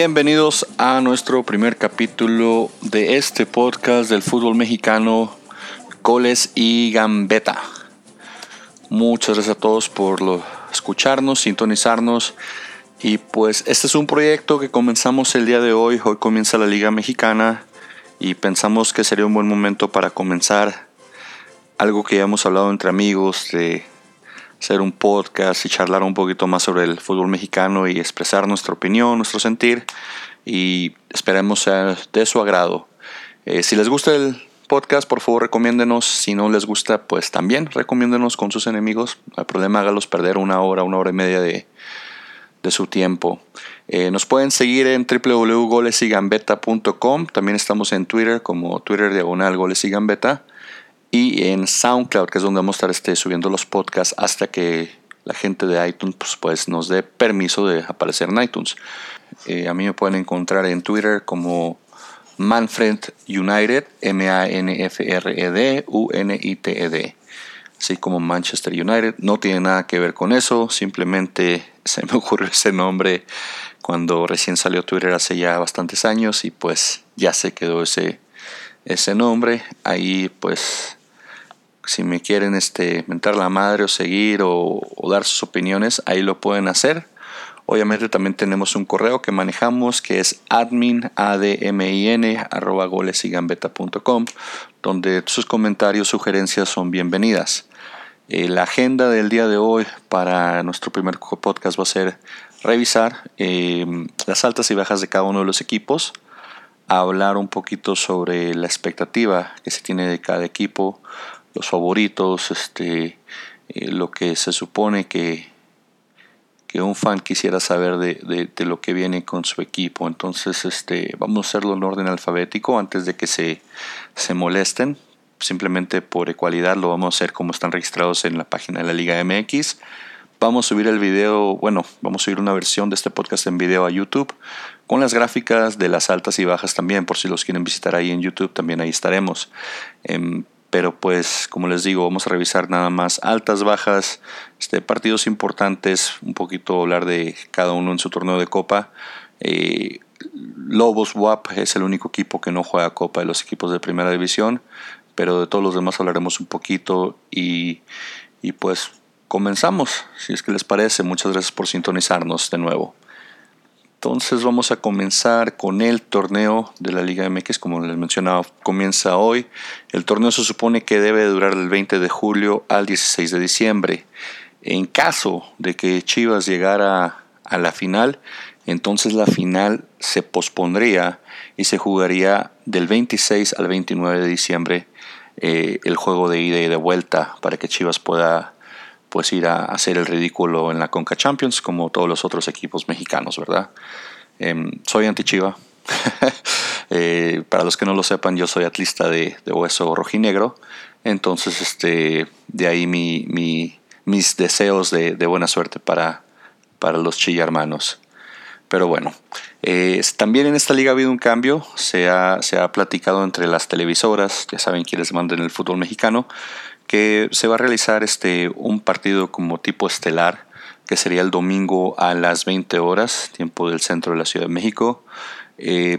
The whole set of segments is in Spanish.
Bienvenidos a nuestro primer capítulo de este podcast del fútbol mexicano, Coles y Gambeta. Muchas gracias a todos por escucharnos, sintonizarnos. Y pues este es un proyecto que comenzamos el día de hoy. Hoy comienza la Liga Mexicana y pensamos que sería un buen momento para comenzar algo que ya hemos hablado entre amigos de hacer un podcast y charlar un poquito más sobre el fútbol mexicano y expresar nuestra opinión, nuestro sentir y esperemos sea de su agrado. Eh, si les gusta el podcast, por favor recomiéndenos. Si no les gusta, pues también recomiéndenos con sus enemigos. No problema, hágalos perder una hora, una hora y media de, de su tiempo. Eh, nos pueden seguir en www.golesigambeta.com. También estamos en Twitter como Twitter diagonal goles y gambeta y en SoundCloud, que es donde vamos a estar este, subiendo los podcasts hasta que la gente de iTunes pues, pues nos dé permiso de aparecer en iTunes. Eh, a mí me pueden encontrar en Twitter como Manfred United, M-A-N-F-R-E-D, U-N-I-T-E-D, así como Manchester United. No tiene nada que ver con eso, simplemente se me ocurrió ese nombre cuando recién salió Twitter hace ya bastantes años y pues ya se quedó ese, ese nombre. Ahí pues si me quieren este, mentar la madre o seguir o, dar sus opiniones, ahí lo pueden hacer. Obviamente también tenemos un correo que manejamos que es admin, admin, arroba golesigambeta.com, donde sus comentarios, sugerencias son bienvenidas. Eh, la agenda del día de hoy para nuestro primer podcast va a ser revisar eh, las altas y bajas de cada uno de los equipos, hablar un poquito sobre la expectativa que se tiene de cada equipo, los favoritos, este, eh, lo que se supone que, que un fan quisiera saber de, de, lo que viene con su equipo. Entonces, este, vamos a hacerlo en orden alfabético antes de que se, se molesten. Simplemente por ecualidad lo vamos a hacer como están registrados en la página de la Liga MX. Vamos a subir el video, bueno, vamos a subir una versión de este podcast en video a YouTube con las gráficas de las altas y bajas también, por si los quieren visitar ahí en YouTube, también ahí estaremos. Em, pero pues como les digo vamos a revisar nada más altas bajas este partidos importantes un poquito hablar de cada uno en su torneo de copa. Eh, Lobos WAP es el único equipo que no juega copa de los equipos de primera división pero de todos los demás hablaremos un poquito y, y pues comenzamos si es que les parece. Muchas gracias por sintonizarnos de nuevo entonces vamos a comenzar con el torneo de la Liga MX, como les mencionaba, comienza hoy. El torneo se supone que debe durar del 20 de julio al 16 de diciembre. En caso de que Chivas llegara a la final, entonces la final se pospondría y se jugaría del 26 al 29 de diciembre eh, el juego de ida y de vuelta para que Chivas pueda pues ir a hacer el ridículo en la Conca Champions como todos los otros equipos mexicanos, ¿verdad? Em, soy anti-Chiva. Eh, para los que no lo sepan, yo soy atlista de, hueso rojinegro. Entonces, este, de ahí mi, mis deseos de, buena suerte para, para los Chilla hermanos. Pero bueno, eh, también en esta liga ha habido un cambio. Se ha, se ha platicado entre las televisoras, ya saben quiénes mandan el fútbol mexicano, que se va a realizar este, un partido como tipo estelar, que sería el domingo a las 20 horas, tiempo del centro de la Ciudad de México. Eh,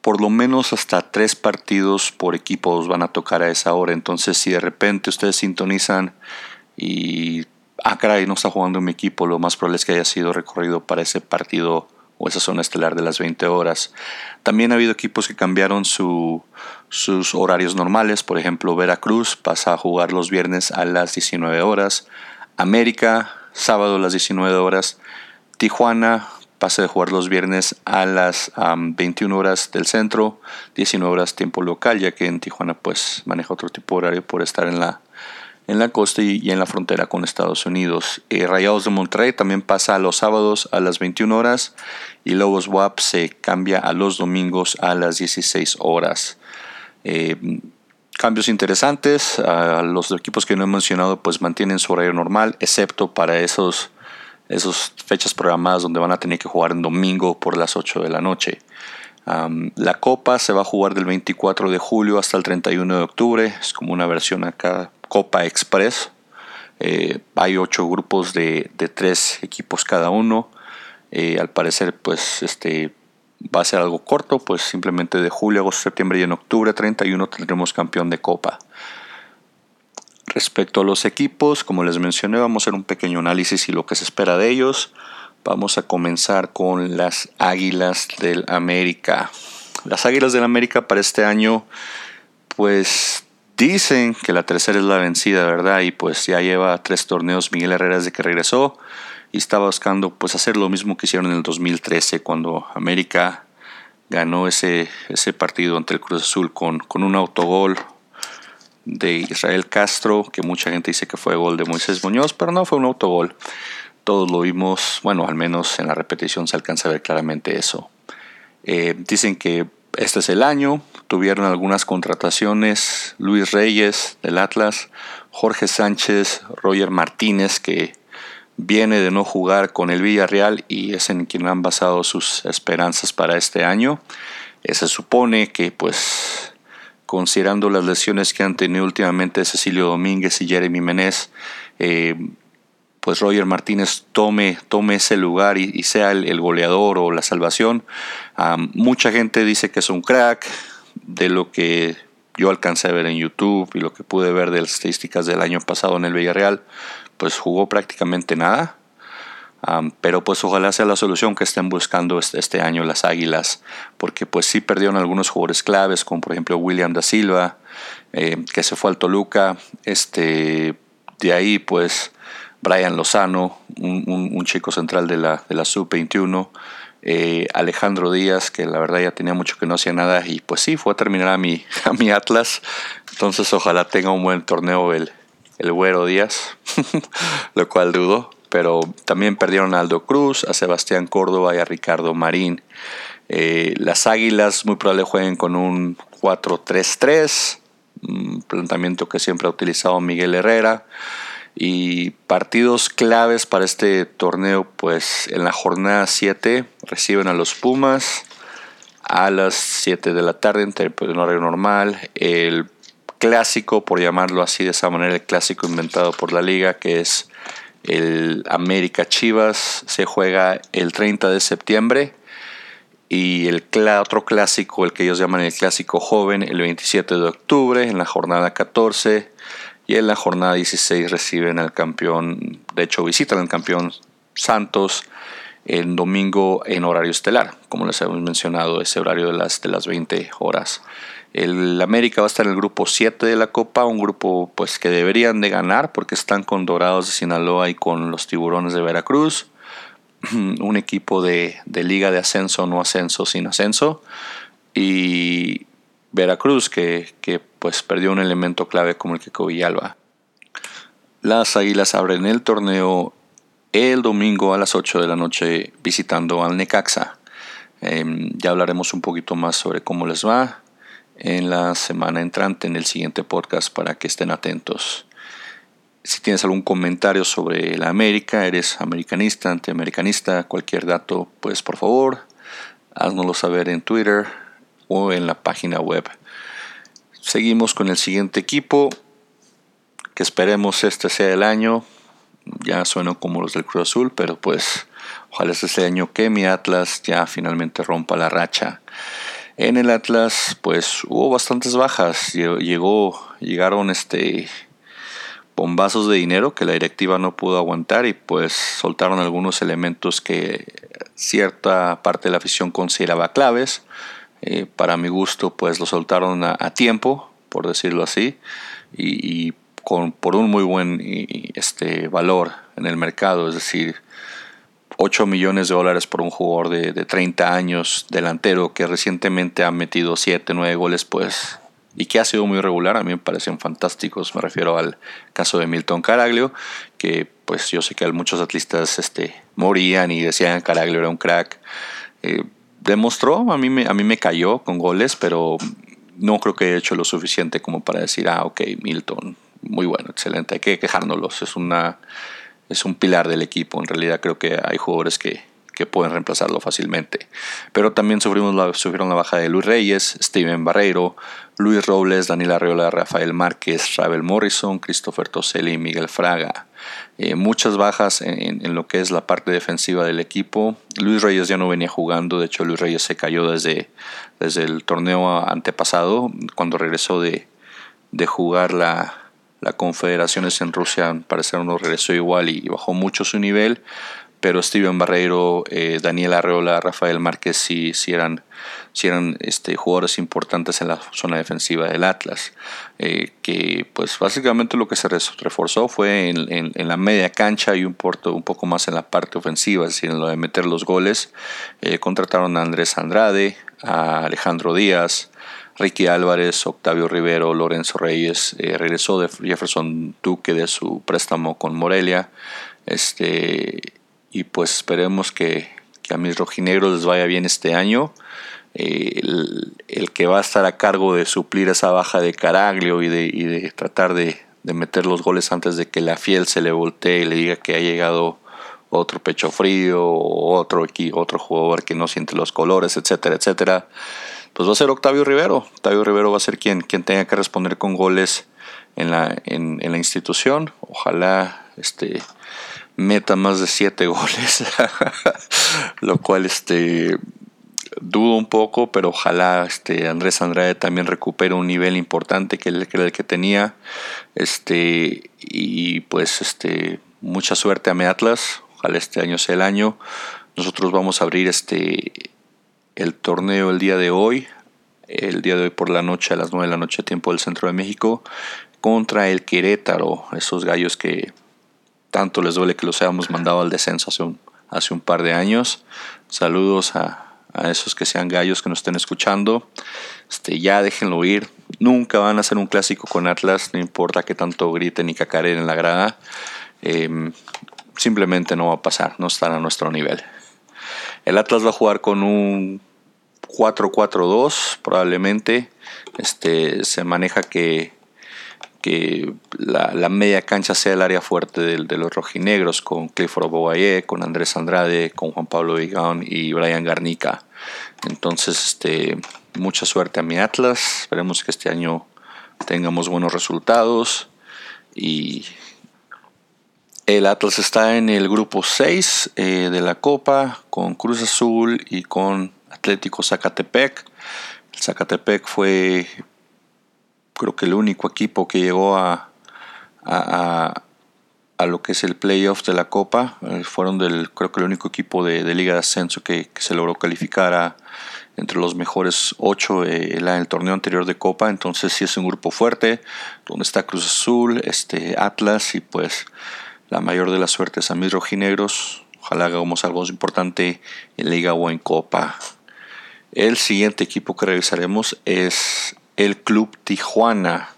por lo menos hasta tres partidos por equipos van a tocar a esa hora. Entonces, si de repente ustedes sintonizan y, ah, caray, no está jugando mi equipo, lo más probable es que haya sido recorrido para ese partido o esa zona estelar de las 20 horas. También ha habido equipos que cambiaron sus horarios normales, por ejemplo Veracruz pasa a jugar los viernes a las 19 horas, América sábado a las 19 horas, Tijuana pase de jugar los viernes a las 21 horas del centro, 19 horas tiempo local, ya que en Tijuana pues maneja otro tipo de horario por estar en la, en la costa y, en la frontera con Estados Unidos. Eh, Rayados de Monterrey también pasa a los sábados a las 21 horas y Lobos WAP se cambia a los domingos a las 16 horas. Eh, cambios interesantes. los equipos que no he mencionado pues mantienen su horario normal, excepto para esos, esos fechas programadas donde van a tener que jugar en domingo por las 8 de la noche. la Copa se va a jugar del 24 de julio hasta el 31 de octubre. Es como una versión acá, Copa Express. Eh, hay ocho grupos de, de, equipos cada uno. Eh, al parecer, pues, este, va a ser algo corto, pues simplemente de julio, agosto, septiembre y en octubre 31 tendremos campeón de copa. Respecto a los equipos, como les mencioné, vamos a hacer un pequeño análisis y lo que se espera de ellos. Vamos a comenzar con las Águilas del América. Las Águilas del América para este año, pues dicen que la tercera es la vencida, ¿verdad? Y pues ya lleva tres torneos Miguel Herrera desde que regresó y estaba buscando pues hacer lo mismo que hicieron en el 2013 cuando América ganó ese, ese partido ante el Cruz Azul con, con un autogol de Israel Castro, que mucha gente dice que fue gol de Moisés Muñoz, pero no fue un autogol. Todos lo vimos, bueno, al menos en la repetición se alcanza a ver claramente eso. Eh, dicen que este es el año, tuvieron algunas contrataciones, Luis Reyes del Atlas, Jorge Sánchez, Roger Martínez, que viene de no jugar con el Villarreal y es en quien han basado sus esperanzas para este año. Eh, se supone que pues considerando las lesiones que han tenido últimamente Cecilio Domínguez y Jeremy Menez, eh, pues Roger Martínez tome, tome ese lugar y, sea el, goleador o la salvación. mucha gente dice que es un crack, de lo que yo alcancé a ver en YouTube y lo que pude ver de las estadísticas del año pasado en el Villarreal, pues jugó prácticamente nada. pero pues ojalá sea la solución que estén buscando este, este, año las Águilas, porque pues sí perdieron algunos jugadores claves, como por ejemplo William da Silva, eh, que se fue al Toluca, este, de ahí pues Brian Lozano, un, chico central de la, de la Sub-21, eh, Alejandro Díaz, que la verdad ya tenía mucho que no hacía nada, y pues sí, fue a terminar a a mi Atlas, entonces ojalá tenga un buen torneo el, el Güero Díaz, lo cual dudo. Pero también perdieron a Aldo Cruz, a Sebastián Córdoba y a Ricardo Marín. Eh, las Águilas muy probable jueguen con un 4-3-3, un planteamiento que siempre ha utilizado Miguel Herrera. Y partidos claves para este torneo, pues en la jornada 7 reciben a los Pumas a las 7 de la tarde en horario normal. El clásico, por llamarlo así de esa manera, el clásico inventado por la liga, que es el América Chivas, se juega el 30 de septiembre. Y el otro clásico, el que ellos llaman el clásico joven, el 27 de octubre, en la jornada 14. Y en la jornada 16 reciben al campeón, de hecho visitan al campeón Santos el domingo en horario estelar, como les hemos mencionado, ese horario de las, de las 20 horas. El América va a estar en el grupo 7 de la Copa, un grupo pues que deberían de ganar porque están con Dorados de Sinaloa y con los Tiburones de Veracruz. un equipo de, liga de ascenso, no ascenso, sin ascenso. Y Veracruz que, pues perdió un elemento clave como el que Villalba. Las Águilas abren el torneo el domingo a las 8 de la noche visitando al Necaxa. Em, ya hablaremos un poquito más sobre cómo les va en la semana entrante en el siguiente podcast para que estén atentos. Si tienes algún comentario sobre la América, eres americanista, antiamericanista, cualquier dato, pues por favor, háznoslo saber en Twitter o en la página web. Seguimos con el siguiente equipo, que esperemos este sea el año. Ya suenan como los del Cruz Azul, pero pues ojalá este sea año que mi Atlas ya finalmente rompa la racha. En el Atlas, pues hubo bastantes bajas. Llegó, llegaron este bombazos de dinero que la directiva no pudo aguantar y pues soltaron algunos elementos que cierta parte de la afición consideraba claves. Eh, para mi gusto, pues lo soltaron a, tiempo, por decirlo así, y, con, por un muy buen este, valor en el mercado. Es decir, 8 millones de dólares por un jugador de, de 30 años delantero que recientemente ha metido 7, 9 goles, pues y que ha sido muy regular, a mí me parecen fantásticos. Me refiero al caso de Milton Caraglio, que pues yo sé que muchos atlistas este, morían y decían Caraglio era un crack. Eh, demostró, a mí, me, a mí me cayó con goles, pero no creo que haya hecho lo suficiente como para decir, ah, ok, Milton, muy bueno, excelente, hay que quejárnoslos, es, una, es un pilar del equipo. En realidad creo que hay jugadores que, que pueden reemplazarlo fácilmente. Pero también sufrimos sufrieron la baja de Luis Reyes, Steven Barreiro, Luis Robles, Daniel Arreola, Rafael Márquez, Ravel Morrison, Christopher Toselli y Miguel Fraga. Eh, muchas bajas en, lo que es la parte defensiva del equipo. Luis Reyes ya no venía jugando, de hecho Luis Reyes se cayó desde, desde el torneo antepasado, cuando regresó de, de jugar la, la Confederaciones en Rusia, parecer no regresó igual y bajó mucho su nivel pero Steven Barreiro, eh, Daniel Arreola, Rafael Márquez sí, eran, eran este, jugadores importantes en la zona defensiva del Atlas, eh, que pues básicamente lo que se reforzó fue en, la media cancha y un, un poco más en la parte ofensiva, es decir, en lo de meter los goles. Eh, contrataron a Andrés Andrade, a Alejandro Díaz, Ricky Álvarez, Octavio Rivero, Lorenzo Reyes, regresó de Jefferson Duque de su préstamo con Morelia. Este, y pues esperemos que, a mis rojinegros les vaya bien este año. Eh, el, que va a estar a cargo de suplir esa baja de Caraglio y de, tratar de, meter los goles antes de que la fiel se le voltee y le diga que ha llegado otro pecho frío o otro, otro jugador que no siente los colores, etcétera, etcétera. Pues va a ser Octavio Rivero. Octavio Rivero va a ser quien, tenga que responder con goles en la, en, la institución. Ojalá este, meta más de 7 goles, lo cual este dudo un poco, pero ojalá este Andrés Andrade también recupere un nivel importante que, el que tenía. Este, y pues este mucha suerte a mi Atlas. Ojalá este año sea el año. Nosotros vamos a abrir este el torneo el día de hoy, el día de hoy por la noche a las 9 de la noche tiempo del centro de México contra el Querétaro, esos gallos que tanto les duele que los hayamos mandado al descenso hace un, hace un par de años. Saludos a, esos que sean gallos que nos estén escuchando. Este, ya déjenlo ir. Nunca van a hacer un clásico con Atlas, no importa que tanto griten y cacaren en la grada. Em, simplemente no va a pasar, no están a nuestro nivel. El Atlas va a jugar con un 4-4-2 probablemente. Este, se maneja que que la, media cancha sea el área fuerte de, los rojinegros, con Clifford Bobaye, con Andrés Andrade, con Juan Pablo Vigón y Brian Garnica. Entonces, este, mucha suerte a mi Atlas. Esperemos que este año tengamos buenos resultados. Y el Atlas está en el grupo 6 eh, de la Copa, con Cruz Azul y con Atlético Zacatepec. El Zacatepec fue creo que el único equipo que llegó a, a, a, lo que es el playoff de la Copa. Eh, fueron del, creo que el único equipo de, Liga de Ascenso que, se logró calificar a, entre los mejores ocho eh, en el torneo anterior de Copa. Entonces sí es un grupo fuerte, donde está Cruz Azul, este Atlas y pues la mayor de las suertes a mis rojinegros. Ojalá hagamos algo importante en Liga o en Copa. El siguiente equipo que revisaremos es el Club Tijuana,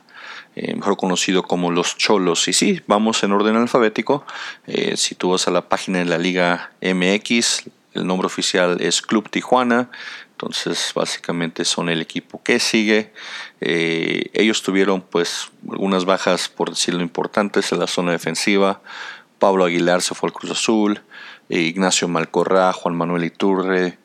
eh, mejor conocido como los Cholos. Y sí, vamos en orden alfabético. Eh, si tú vas a la página de la Liga MX, el nombre oficial es Club Tijuana. Entonces, básicamente son el equipo que sigue. Eh, ellos tuvieron, pues, algunas bajas, por decirlo importantes, en la zona defensiva. Pablo Aguilar se fue al Cruz Azul. Ignacio Malcorra, Juan Manuel Iturre,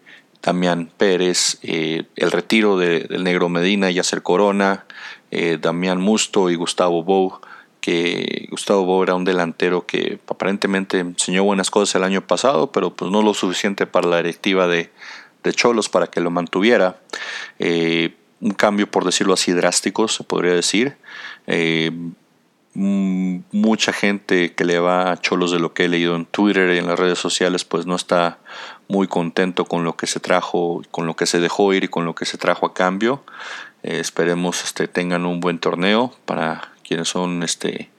Damián Pérez, eh, el retiro del Negro Medina y Yacer Corona, eh, Damián Musto y Gustavo Bou, que Gustavo Bou era un delantero que aparentemente enseñó buenas cosas el año pasado, pero pues no lo suficiente para la directiva de, Cholos para que lo mantuviera. Eh, un cambio, por decirlo así, drástico, se podría decir. mucha gente que le va a Cholos de lo que he leído en Twitter y en las redes sociales, pues no está muy contento con lo que se trajo, con lo que se dejó ir y con lo que se trajo a cambio. Eh, esperemos este, tengan un buen torneo para quienes son este,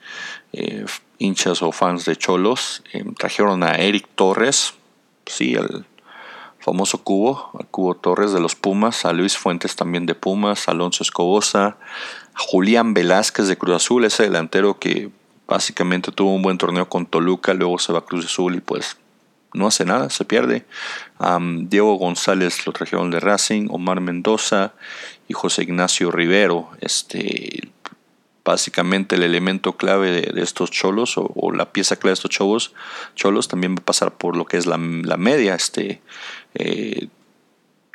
eh, hinchas o fans de Cholos. Eh, trajeron a Eric Torres, sí, el famoso Cubo, Cubo Torres de los Pumas, a Luis Fuentes también de Pumas, Alonso Escobosa, Julián Velázquez de Cruz Azul, ese delantero que básicamente tuvo un buen torneo con Toluca, luego se va a Cruz Azul y pues no hace nada, se pierde. Diego González lo trajeron de Racing, Omar Mendoza y José Ignacio Rivero. Este, básicamente el elemento clave de, estos cholos o, la pieza clave de estos cholos, cholos también va a pasar por lo que es la, media. Este, eh,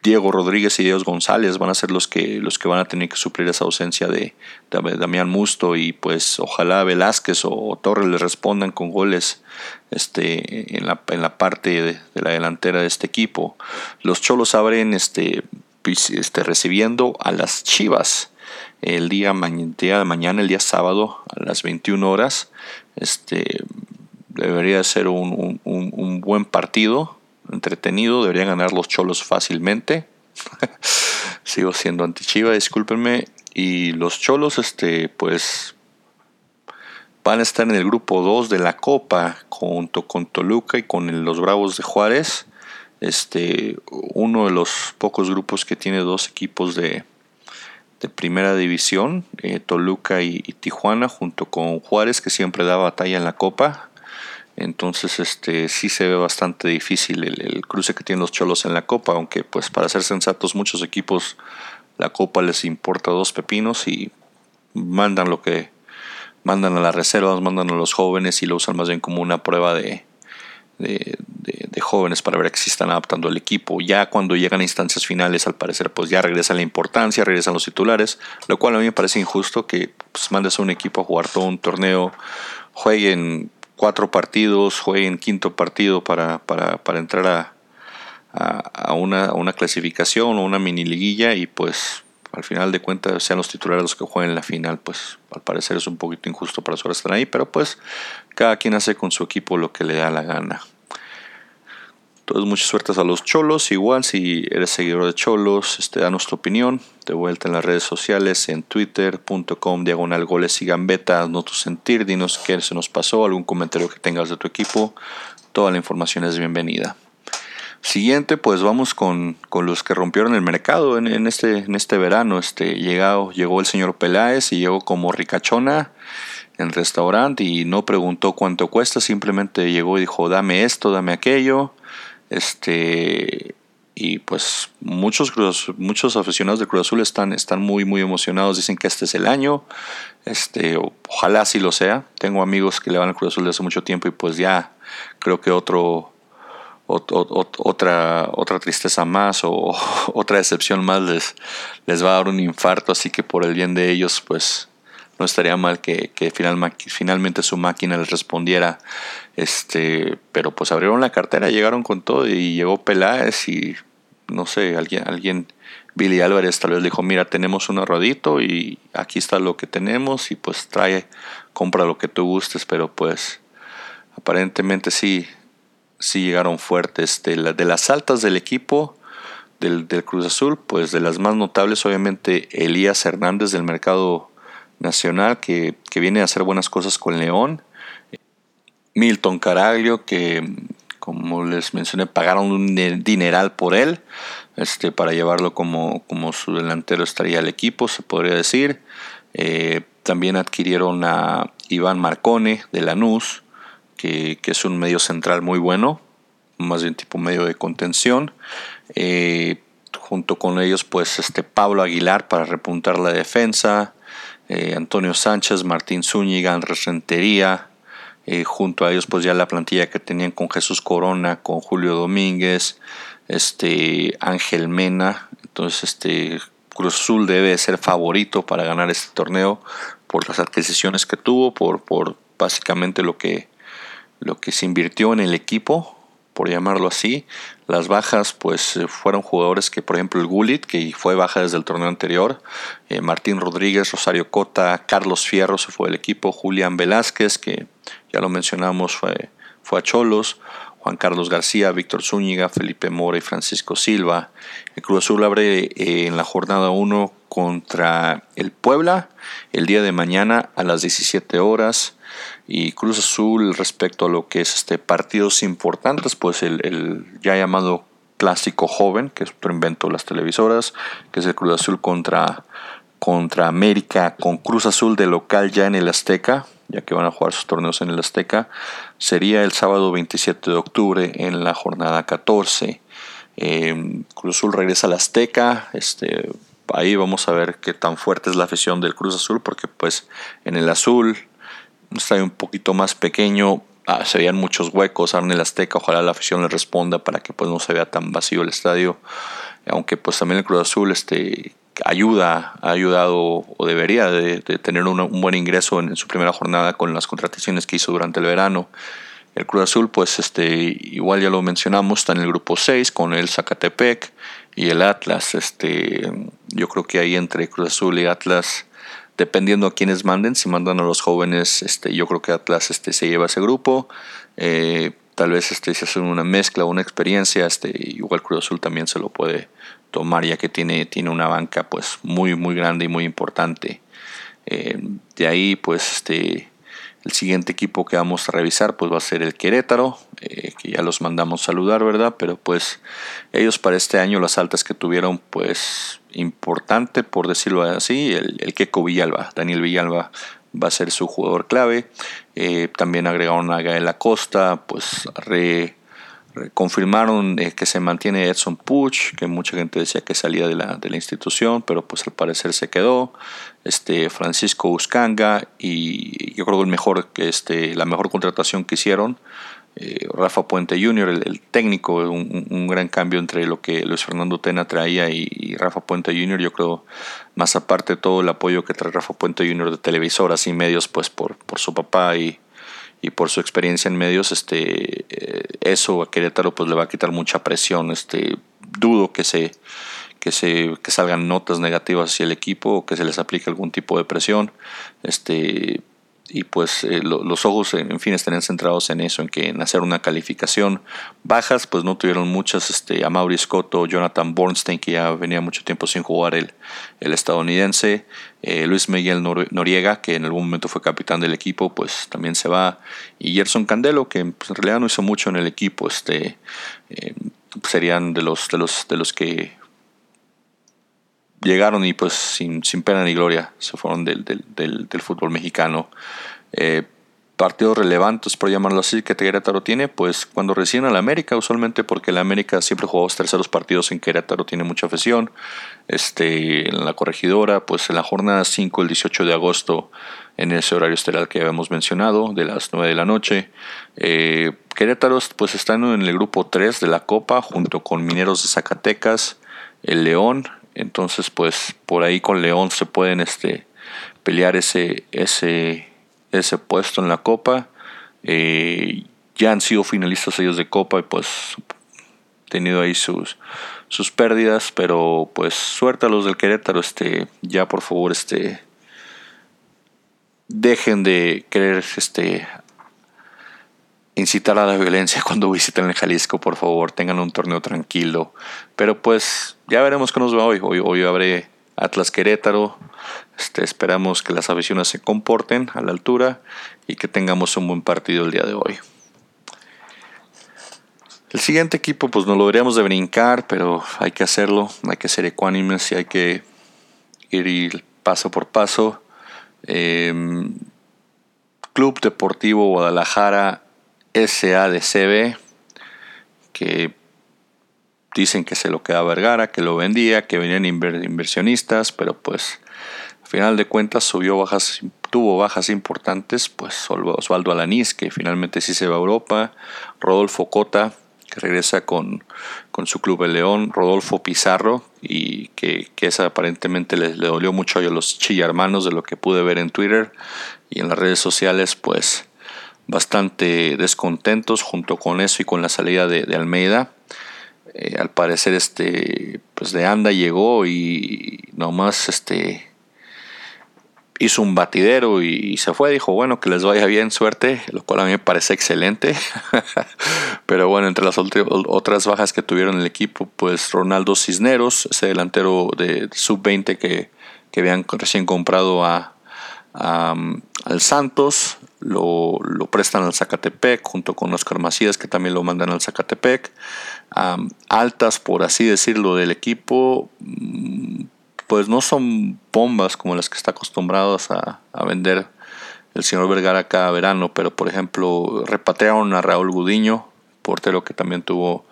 Diego Rodríguez y Dios González van a ser los que, los que van a tener que suplir esa ausencia de, Damián Musto y pues ojalá Velázquez o Torres les respondan con goles este, en, la, en la parte de, la delantera de este equipo. Los Cholos abren este, este, recibiendo a las Chivas el día, de mañana, el día sábado a las 21 horas. Este, debería ser un, un buen partido entretenido, deberían ganar los cholos fácilmente. Sigo siendo anti-chiva, discúlpenme. Y los cholos, este, pues, van a estar en el grupo 2 de la Copa, junto con Toluca y con los Bravos de Juárez. Este, uno de los pocos grupos que tiene dos equipos de, de primera división, eh, Toluca y, Tijuana, junto con Juárez, que siempre da batalla en la Copa. Entonces, este sí se ve bastante difícil el, cruce que tienen los cholos en la Copa, aunque pues para ser sensatos muchos equipos la Copa les importa dos pepinos y mandan lo que mandan a las reservas, mandan a los jóvenes y lo usan más bien como una prueba de, de, jóvenes para ver que se están adaptando al equipo. Ya cuando llegan a instancias finales, al parecer, pues ya regresa la importancia, regresan los titulares, lo cual a mí me parece injusto que pues, mandes a un equipo a jugar todo un torneo, jueguen cuatro partidos, jueguen quinto partido para, para, para entrar a, a, una, una, clasificación o una mini liguilla y pues al final de cuentas sean los titulares los que jueguen la final, pues al parecer es un poquito injusto para su estar ahí, pero pues cada quien hace con su equipo lo que le da la gana. Entonces, muchas suertes a los cholos. Igual, si eres seguidor de cholos, este, danos tu opinión. De vuelta en las redes sociales, en twitter.com, diagonal goles y gambeta. no tu sentir, dinos qué se nos pasó, algún comentario que tengas de tu equipo. Toda la información es bienvenida. Siguiente, pues vamos con, los que rompieron el mercado en, este, en este verano. Este, llegado, llegó el señor Peláez y llegó como ricachona en restaurante y no preguntó cuánto cuesta, simplemente llegó y dijo, dame esto, dame aquello este, y pues muchos, muchos aficionados de Cruz Azul están, están muy, muy emocionados. Dicen que este es el año. Este, ojalá así lo sea. Tengo amigos que le van al Cruz Azul desde hace mucho tiempo y pues ya creo que otro, otra, otra tristeza más o otra decepción más les, les va a dar un infarto. Así que por el bien de ellos, pues no estaría mal que, que finalmente su máquina les respondiera. Este, pero pues abrieron la cartera, llegaron con todo y llegó Peláez y no sé, alguien, alguien, Billy Álvarez tal vez dijo, mira, tenemos un ahorradito y aquí está lo que tenemos y pues trae, compra lo que tú gustes, pero pues aparentemente sí, sí llegaron fuertes. De, de las altas del equipo, del, del Cruz Azul, pues de las más notables obviamente Elías Hernández del mercado nacional que, viene a hacer buenas cosas con León. Milton Caraglio, que como les mencioné, pagaron un dineral por él, este, para llevarlo como, como su delantero estaría el equipo, se podría decir. Eh, también adquirieron a Iván Marcone de Lanús, que, que, es un medio central muy bueno, más bien tipo medio de contención. Eh, junto con ellos, pues este Pablo Aguilar para repuntar la defensa. Eh, Antonio Sánchez, Martín Zúñiga, Rentería, eh, junto a ellos pues ya la plantilla que tenían con Jesús Corona, con Julio Domínguez, este Ángel Mena, entonces este Cruz Azul debe ser favorito para ganar este torneo por las adquisiciones que tuvo, por, por básicamente lo que, lo que se invirtió en el equipo, por llamarlo así. Las bajas, pues eh, fueron jugadores que, por ejemplo, el Gulit, que fue baja desde el torneo anterior, eh, Martín Rodríguez, Rosario Cota, Carlos Fierro se fue del equipo, Julián Velázquez, que ya lo mencionamos, fue, fue a Cholos, Juan Carlos García, Víctor Zúñiga, Felipe Mora y Francisco Silva. El Cruz Azul abre eh, en la jornada 1 contra el Puebla el día de mañana a las 17 horas. Y Cruz Azul respecto a lo que es este partidos importantes, pues el, el ya llamado clásico joven, que es otro invento de las televisoras, que es el Cruz Azul contra contra América con Cruz Azul de local ya en el Azteca, ya que van a jugar sus torneos en el Azteca, sería el sábado 27 de octubre en la jornada 14. Em, Cruz Azul regresa al Azteca, este, ahí vamos a ver qué tan fuerte es la afición del Cruz Azul, porque pues en el azul, un estadio un poquito más pequeño, ah, se veían muchos huecos ahora en el Azteca, ojalá la afición le responda para que pues no se vea tan vacío el estadio, aunque pues también el Cruz Azul este, ayuda, ha ayudado o debería de, tener un buen ingreso en, su primera jornada con las contrataciones que hizo durante el verano. El Cruz Azul, pues este, igual ya lo mencionamos, está en el grupo 6 con el Zacatepec y el Atlas. Este, yo creo que ahí entre Cruz Azul y Atlas, dependiendo a quienes manden, si mandan a los jóvenes, este, yo creo que Atlas este, se lleva ese grupo. Eh, tal vez este, si hacen una mezcla, una experiencia, este, igual Cruz Azul también se lo puede, tomar ya que tiene, tiene una banca pues muy muy grande y muy importante. Eh, de ahí pues este el siguiente equipo que vamos a revisar pues va a ser el Querétaro, eh, que ya los mandamos saludar, ¿verdad? Pero pues ellos para este año las altas que tuvieron pues importante por decirlo así, el, el Keco Villalba, Daniel Villalba va a ser su jugador clave. Eh, también agregaron a Gael Acosta, pues re, confirmaron eh, que se mantiene Edson Puch, que mucha gente decía que salía de la, de la institución, pero pues al parecer se quedó. Este, Francisco Uscanga y yo creo que el mejor, este, la mejor contratación que hicieron, eh, Rafa Puente Jr., el, técnico, un, gran cambio entre lo que Luis Fernando Tena traía y, Rafa Puente Jr., yo creo, más aparte todo el apoyo que trae Rafa Puente Jr. de televisoras y medios, pues por, por su papá y, y por su experiencia en medios, este, eh, eso a Querétaro pues le va a quitar mucha presión. Este, dudo que se, que se que salgan notas negativas hacia el equipo o que se les aplique algún tipo de presión. Este, y pues eh, los ojos en fin estarían centrados en eso en que en hacer una calificación. Bajas pues no tuvieron muchas este a Mauri Scotto Jonathan Bornstein que ya venía mucho tiempo sin jugar el, el estadounidense. Eh, Luis Miguel Noriega que en algún momento fue capitán del equipo pues también se va. Y Gerson Candelo que pues, en realidad no hizo mucho en el equipo este eh, serían de los de los de los que llegaron y pues sin, sin pena ni gloria se fueron del, del, del, fútbol mexicano. Eh, partidos relevantes, por llamarlo así, que Querétaro tiene, pues cuando recién a la América, usualmente porque la América siempre juega los terceros partidos en Querétaro, tiene mucha afición. Este, en la corregidora, pues en la jornada 5, el 18 de agosto, en ese horario estelar que habíamos mencionado, de las 9 de la noche. Eh, Querétaro, pues están en el grupo 3 de la Copa, junto con Mineros de Zacatecas, el León, entonces, pues por ahí con León se pueden este, pelear ese, ese, ese puesto en la Copa. Eh, ya han sido finalistas ellos de Copa y pues tenido ahí sus, sus pérdidas, pero pues suerte a los del Querétaro, este, ya por favor, este, dejen de querer este, incitar a la violencia cuando visiten el Jalisco, por favor, tengan un torneo tranquilo. Pero pues ya veremos qué nos va hoy. Hoy, hoy abre Atlas Querétaro. Este, esperamos que las aficiones se comporten a la altura y que tengamos un buen partido el día de hoy. El siguiente equipo, pues no lo deberíamos de brincar, pero hay que hacerlo, hay que ser ecuánimes y hay que ir paso por paso. Em, Club Deportivo Guadalajara SADCB, que dicen que se lo queda Vergara, que lo vendía, que venían inversionistas, pero pues al final de cuentas subió bajas, tuvo bajas importantes, pues Osvaldo Alanís, que finalmente sí se va a Europa, Rodolfo Cota, que regresa con, con su club el León, Rodolfo Pizarro, y que, que esa aparentemente le, le dolió mucho a los chillarmanos de lo que pude ver en Twitter y en las redes sociales, pues bastante descontentos junto con eso y con la salida de, Almeida. Eh, al parecer este pues de anda llegó y nomás este hizo un batidero y se fue, dijo, bueno, que les vaya bien, suerte, lo cual a mí me parece excelente. Pero bueno, entre las otras bajas que tuvieron el equipo, pues Ronaldo Cisneros, ese delantero de sub-20 que, que habían recién comprado a, al Santos, lo, prestan al Zacatepec junto con Oscar Macías que también lo mandan al Zacatepec. altas, por así decirlo, del equipo, mm, pues no son bombas como las que está acostumbrados a, vender el señor Vergara cada verano, pero por ejemplo repatriaron a Raúl Gudiño, portero que también tuvo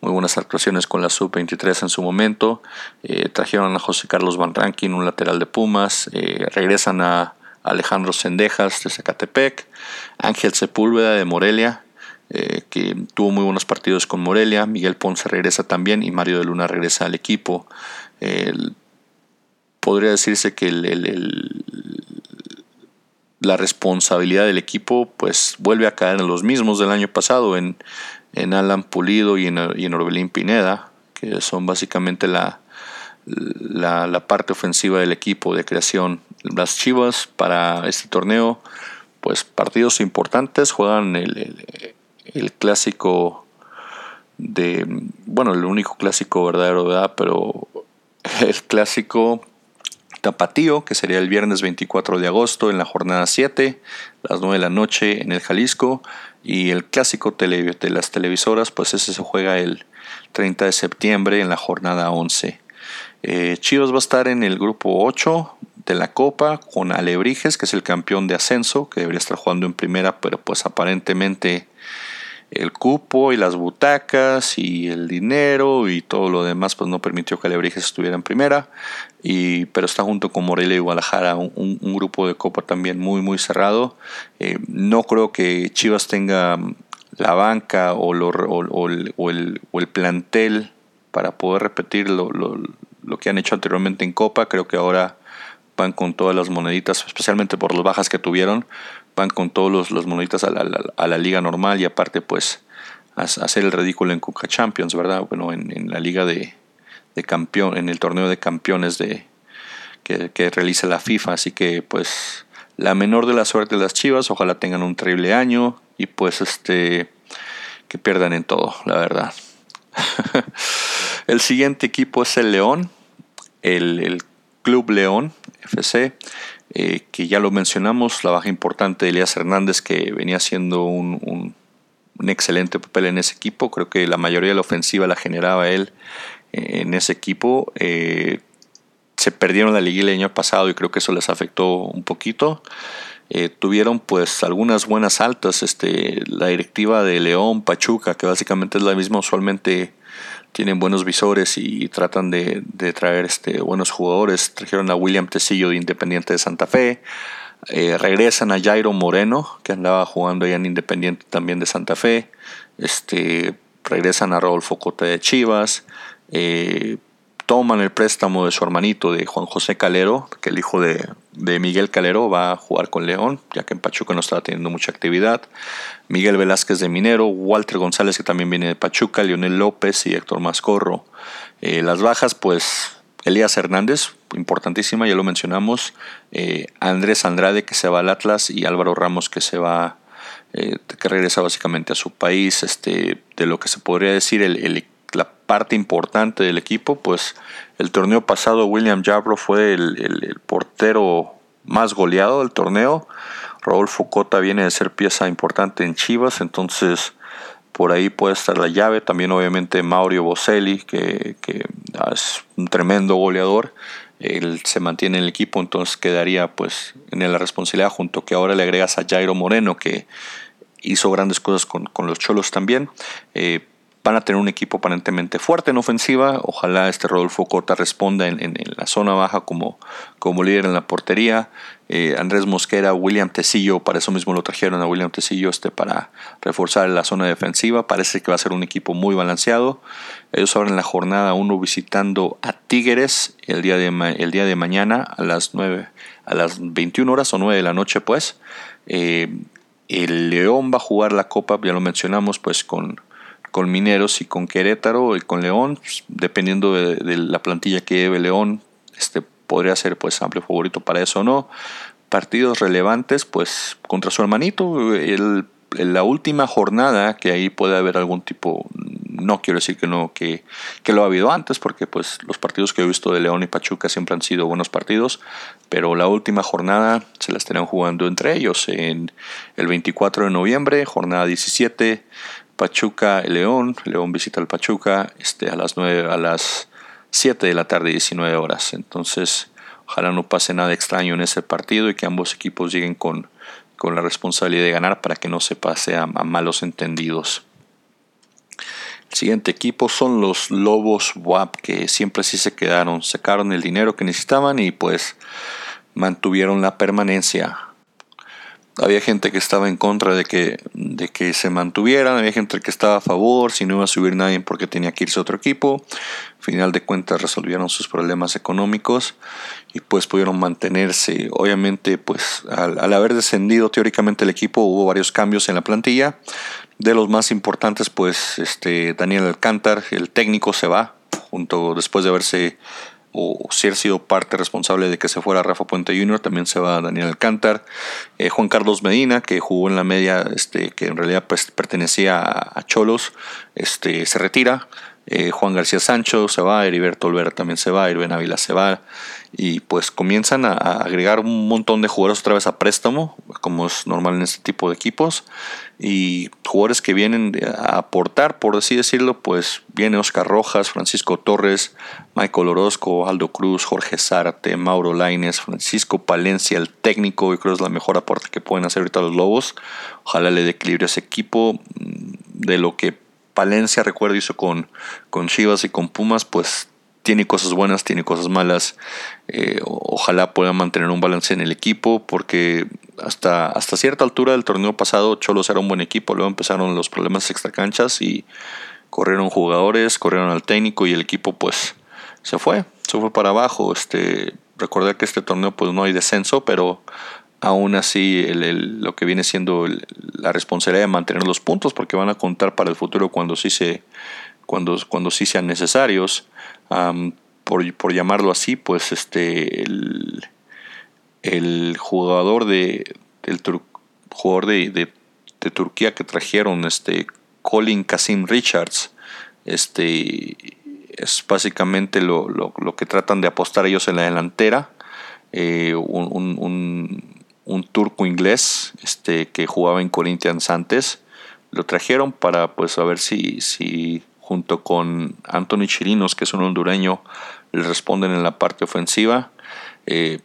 muy buenas actuaciones con la sub-23 en su momento. Eh, trajeron a José Carlos Van Rankin, un lateral de Pumas. Eh, regresan a Alejandro Sendejas de Zacatepec. Ángel Sepúlveda de Morelia, eh, que tuvo muy buenos partidos con Morelia. Miguel Ponce regresa también y Mario de Luna regresa al equipo. podría decirse que la responsabilidad del equipo pues vuelve a caer en los mismos del año pasado, en en Alan Pulido y en, y Orbelín Pineda, que son básicamente la, la, parte ofensiva del equipo de creación. Las Chivas para este torneo, pues partidos importantes, juegan el, el, clásico de, bueno, el único clásico verdadero, ¿verdad? Pero el clásico Tapatío, que sería el viernes 24 de agosto en la jornada 7, las 9 de la noche en el Jalisco. Y el clásico de las televisoras, pues ese se juega el 30 de septiembre en la jornada 11. Eh, Chivas va a estar en el grupo 8 de la Copa con Alebrijes, que es el campeón de ascenso, que debería estar jugando en primera, pero pues aparentemente el cupo y las butacas y el dinero y todo lo demás pues no permitió que Alebrijes estuviera en primera. Y pero está junto con Morelia y Guadalajara un, grupo de copa también muy muy cerrado. Eh, no creo que Chivas tenga la banca o, lo, o, el, o, el, plantel para poder repetir lo, lo que han hecho anteriormente en copa creo que ahora van con todas las moneditas especialmente por las bajas que tuvieron van con todos los, moneditas a la, liga normal y aparte pues hacer el ridículo en Cuca Champions, ¿verdad? Bueno, en, la liga de, campeón, en el torneo de campeones de que, realiza la FIFA, así que pues la menor de la suerte de las Chivas, ojalá tengan un terrible año y pues este que pierdan en todo, la verdad. el siguiente equipo es el León, el, Club León FC. Eh, que ya lo mencionamos, la baja importante de Elías Hernández, que venía haciendo un, un, excelente papel en ese equipo. Creo que la mayoría de la ofensiva la generaba él eh, en ese equipo. Eh, se perdieron la liguilla el año pasado y creo que eso les afectó un poquito. tuvieron pues algunas buenas altas, este, la directiva de León, Pachuca, que básicamente es la misma usualmente tienen buenos visores y tratan de, traer este, buenos jugadores. Trajeron a William Tecillo de Independiente de Santa Fe. Eh, regresan a Jairo Moreno, que andaba jugando allá en Independiente también de Santa Fe. Este, regresan a Rodolfo Cota de Chivas. Eh, toman el préstamo de su hermanito, de Juan José Calero, que el hijo de, Miguel Calero va a jugar con León, ya que en Pachuca no estaba teniendo mucha actividad. Miguel Velázquez de Minero, Walter González, que también viene de Pachuca, Leonel López y Héctor Mascorro. Eh, las bajas, pues Elías Hernández, importantísima, ya lo mencionamos. Eh, Andrés Andrade, que se va al Atlas, y Álvaro Ramos, que se va, eh, que regresa básicamente a su país. Este, de lo que se podría decir, el, el parte importante del equipo, pues el torneo pasado William Jabro fue el, portero más goleado del torneo. Raúl Focota viene de ser pieza importante en Chivas, entonces por ahí puede estar la llave. También obviamente Mauro Boselli, que, es un tremendo goleador. Él se mantiene en el equipo, entonces quedaría pues en la responsabilidad junto que ahora le agregas a Jairo Moreno, que hizo grandes cosas con, los Cholos también. Eh, van a tener un equipo aparentemente fuerte en ofensiva. Ojalá este Rodolfo Cota responda en, la zona baja como, como líder en la portería. Eh, Andrés Mosquera, William Tecillo, para eso mismo lo trajeron a William Tecillo este, para reforzar la zona defensiva. Parece que va a ser un equipo muy balanceado. Ellos en la jornada 1 visitando a Tigres el día de, el día de mañana a las 9, a las 21 horas o 9 de la noche, pues. Eh, el León va a jugar la Copa, ya lo mencionamos, pues con con Mineros y con Querétaro y con León, pues, dependiendo de, la plantilla que lleve León, este, podría ser pues amplio favorito para eso o no. Partidos relevantes, pues contra su hermanito, el, la última jornada que ahí puede haber algún tipo, no quiero decir que no, que, que, lo ha habido antes, porque pues los partidos que he visto de León y Pachuca siempre han sido buenos partidos, pero la última jornada se la estarían jugando entre ellos en el 24 de noviembre, jornada 17, Pachuca León, León visita al Pachuca este, a las 9, a las 7 de la tarde, 19 horas. Entonces, ojalá no pase nada extraño en ese partido y que ambos equipos lleguen con, con la responsabilidad de ganar para que no se pase a, malos entendidos. El siguiente equipo son los Lobos WAP, que siempre sí se quedaron, sacaron el dinero que necesitaban y pues mantuvieron la permanencia había gente que estaba en contra de que, de que se mantuvieran, había gente que estaba a favor, si no iba a subir nadie porque tenía que irse a otro equipo. Final de cuentas resolvieron sus problemas económicos y pues pudieron mantenerse. Obviamente pues al, al haber descendido teóricamente el equipo hubo varios cambios en la plantilla. De los más importantes pues este Daniel Alcántar, el técnico se va junto después de haberse o si ha sido parte responsable de que se fuera Rafa Puente Jr., también se va Daniel Alcántar, eh, Juan Carlos Medina, que jugó en la media, este, que en realidad pues, pertenecía a, Cholos, este, se retira, eh, Juan García Sancho se va, Heriberto Olvera también se va, Irben Ávila se va, y pues comienzan a, agregar un montón de jugadores otra vez a préstamo, como es normal en este tipo de equipos, y jugadores que vienen a aportar, por así decirlo, pues viene Oscar Rojas, Francisco Torres, Michael Orozco, Aldo Cruz, Jorge Zárate, Mauro Laines, Francisco Palencia, el técnico, y creo es la mejor aporte que pueden hacer ahorita los Lobos, ojalá le dé equilibrio a ese equipo, mm, de lo que Palencia, recuerdo, hizo con, con Chivas y con Pumas, pues tiene cosas buenas, tiene cosas malas. Eh, ojalá pueda mantener un balance en el equipo, porque hasta, hasta cierta altura del torneo pasado Cholos era un buen equipo, luego empezaron los problemas extracanchas y corrieron jugadores, corrieron al técnico y el equipo pues se fue, se fue para abajo. Este, recordar que este torneo pues no hay descenso, pero aún así lo que viene siendo la responsabilidad de mantener los puntos porque van a contar para el futuro cuando sí se cuando, cuando sí sean necesarios. Por, por, llamarlo así pues este el, el jugador de el jugador de, de, Turquía que trajeron este Colin Kasim Richards este es básicamente lo, lo, lo que tratan de apostar ellos en la delantera. Eh, un turco inglés este, que jugaba en Corinthians antes. Lo trajeron para pues a ver si, si junto con Anthony Chirinos, que es un hondureño, le responden en la parte ofensiva. Eh,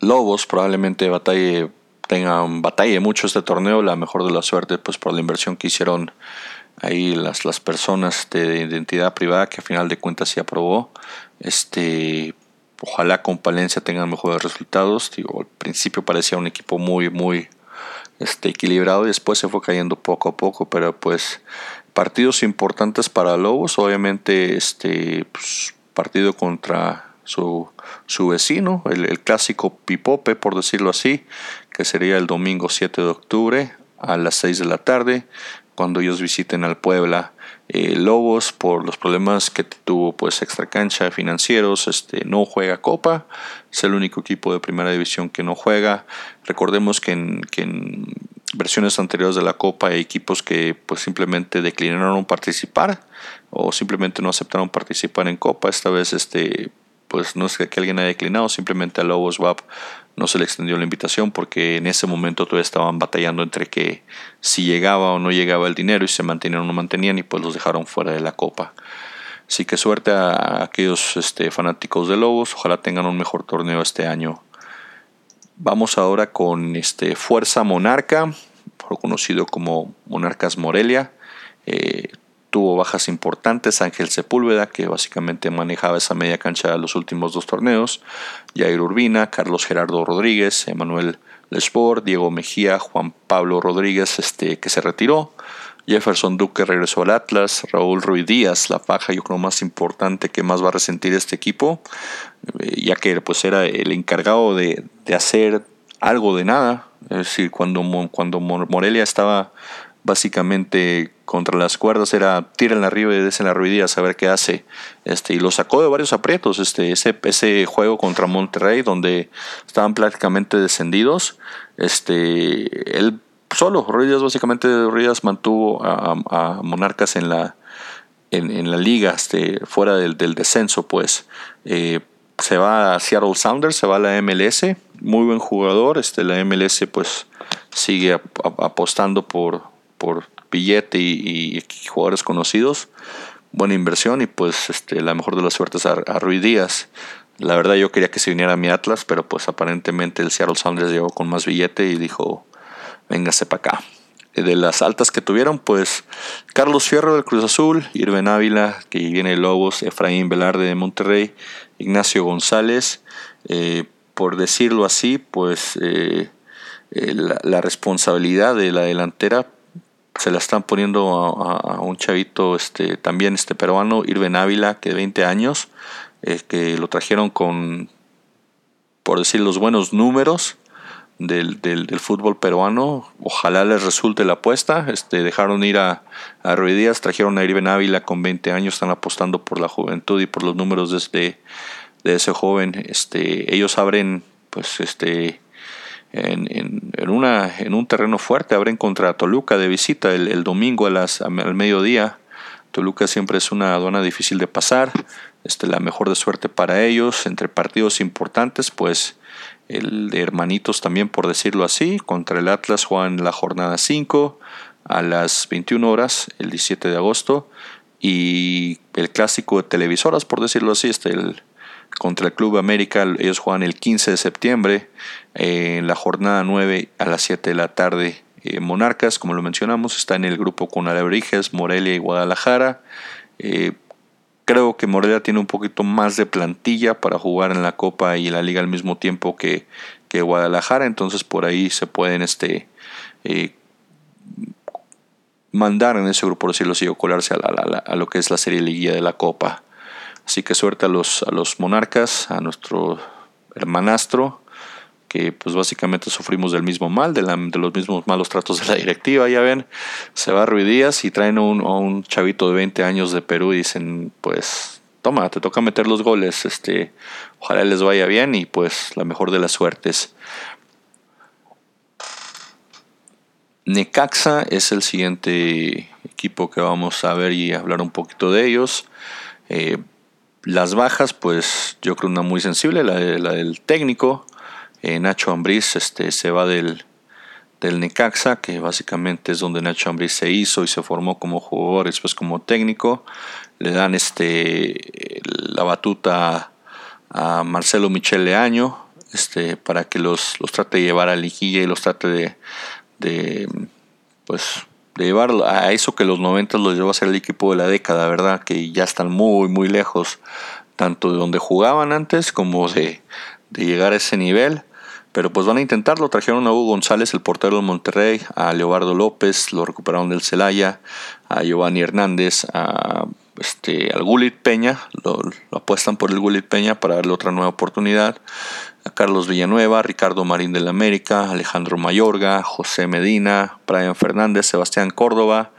Lobos probablemente batalle, tengan batalla mucho este torneo, la mejor de la suerte pues por la inversión que hicieron ahí las, las personas de identidad privada que a final de cuentas se aprobó. Este, ojalá con Palencia tengan mejores resultados. Al principio parecía un equipo muy, muy este, equilibrado y después se fue cayendo poco a poco, pero pues partidos importantes para Lobos, obviamente este pues, partido contra su, su vecino, el, el, clásico Pipope, por decirlo así, que sería el domingo 7 de octubre a las 6 de la tarde, cuando ellos visiten al Puebla. Eh, Lobos por los problemas que tuvo pues extra cancha financieros este no juega copa es el único equipo de primera división que no juega. Recordemos que en, que en versiones anteriores de la copa hay equipos que pues simplemente declinaron participar o simplemente no aceptaron participar en copa. Esta vez este pues no es que alguien haya declinado, simplemente a Lobos WAP no se le extendió la invitación porque en ese momento todavía estaban batallando entre que si llegaba o no llegaba el dinero y se mantenían o no mantenían y pues los dejaron fuera de la copa. Así que suerte a aquellos este, fanáticos de Lobos, ojalá tengan un mejor torneo este año. Vamos ahora con este Fuerza Monarca, conocido como Monarcas Morelia. Eh, tuvo bajas importantes, Ángel Sepúlveda, que básicamente manejaba esa media cancha los últimos dos torneos, Jair Urbina, Carlos Gerardo Rodríguez, Emanuel Lesbor, Diego Mejía, Juan Pablo Rodríguez, este, que se retiró, Jefferson Duque regresó al Atlas, Raúl Ruiz Díaz, la paja yo creo más importante que más va a resentir este equipo, eh, ya que pues era el encargado de, de hacer algo de nada, es decir, cuando, cuando Morelia estaba básicamente contra las cuerdas era tiren arriba y desen la ruidía a ver qué hace. Este, y lo sacó de varios aprietos. Este, ese, ese juego contra Monterrey, donde estaban prácticamente descendidos. Este, él solo, Ruidas básicamente Ruidas mantuvo a, Monarcas en la, en, la liga, este, fuera del, descenso, pues. Eh, se va a Seattle Sounders, se va a la MLS, muy buen jugador, este, la MLS pues sigue apostando por, por billete y, jugadores conocidos. Buena inversión y pues este, la mejor de las suertes a, a Rui Díaz. La verdad yo quería que se viniera a mi Atlas, pero pues aparentemente el Seattle Sounders llegó con más billete y dijo, véngase para acá. De las altas que tuvieron, pues Carlos Fierro del Cruz Azul, Irven Ávila, que viene de Lobos, Efraín Velarde de Monterrey, Ignacio González, eh, por decirlo así, pues eh, eh, la, responsabilidad de la delantera se la están poniendo a, un chavito este, también este peruano, Irven Ávila, que de 20 años, eh, que lo trajeron con, por decir, los buenos números del, del, fútbol peruano. Ojalá les resulte la apuesta. Este, dejaron ir a, a Díaz, trajeron a Irven Ávila con 20 años, están apostando por la juventud y por los números de, este, de ese joven. Este, ellos abren, pues, este, en, en, una, en un terreno fuerte. Abren contra Toluca de visita el, domingo a las, al mediodía. Toluca siempre es una aduana difícil de pasar. Este, la mejor de suerte para ellos. Entre partidos importantes, pues el de hermanitos también, por decirlo así. Contra el Atlas juegan la jornada 5 a las 21 horas, el 17 de agosto. Y el clásico de televisoras, por decirlo así, este, el, contra el Club América. Ellos juegan el 15 de septiembre en la jornada 9 a las 7 de la tarde. Eh, Monarcas, como lo mencionamos, está en el grupo con Alebrijes, Morelia y Guadalajara. Eh, creo que Morelia tiene un poquito más de plantilla para jugar en la Copa y la Liga al mismo tiempo que, que Guadalajara, entonces por ahí se pueden este, eh, mandar en ese grupo, por decirlo así, o colarse a, a, lo que es la serie liguilla de la Copa. Así que suerte a los, a los monarcas, a nuestro hermanastro, que pues básicamente sufrimos del mismo mal, de, los mismos malos tratos de la directiva, ya ven, se va a Ruidías y traen a un, chavito de 20 años de Perú y dicen, pues, toma, te toca meter los goles, este, ojalá les vaya bien y pues la mejor de las suertes. Necaxa es el siguiente equipo que vamos a ver y hablar un poquito de ellos. Eh, las bajas, pues yo creo una muy sensible, la, del técnico. Eh, Nacho Ambriz este, se va del, del Necaxa, que básicamente es donde Nacho Ambriz se hizo y se formó como jugador después como técnico. Le dan este, la batuta a Marcelo Michel Leaño este, para que los, los trate de llevar a liguilla y los trate de, de pues de a eso que los 90 los llevó a ser el equipo de la década, ¿verdad? Que ya están muy, muy lejos, tanto de donde jugaban antes como de, llegar a ese nivel. Pero pues van a intentarlo. Trajeron a Hugo González, el portero de Monterrey, a Leobardo López, lo recuperaron del Celaya, a Giovanni Hernández, a este, al Gulit Peña, lo, apuestan por el Gulit Peña para darle otra nueva oportunidad. A Carlos Villanueva, Ricardo Marín del América, Alejandro Mayorga, José Medina, Brian Fernández, Sebastián Córdoba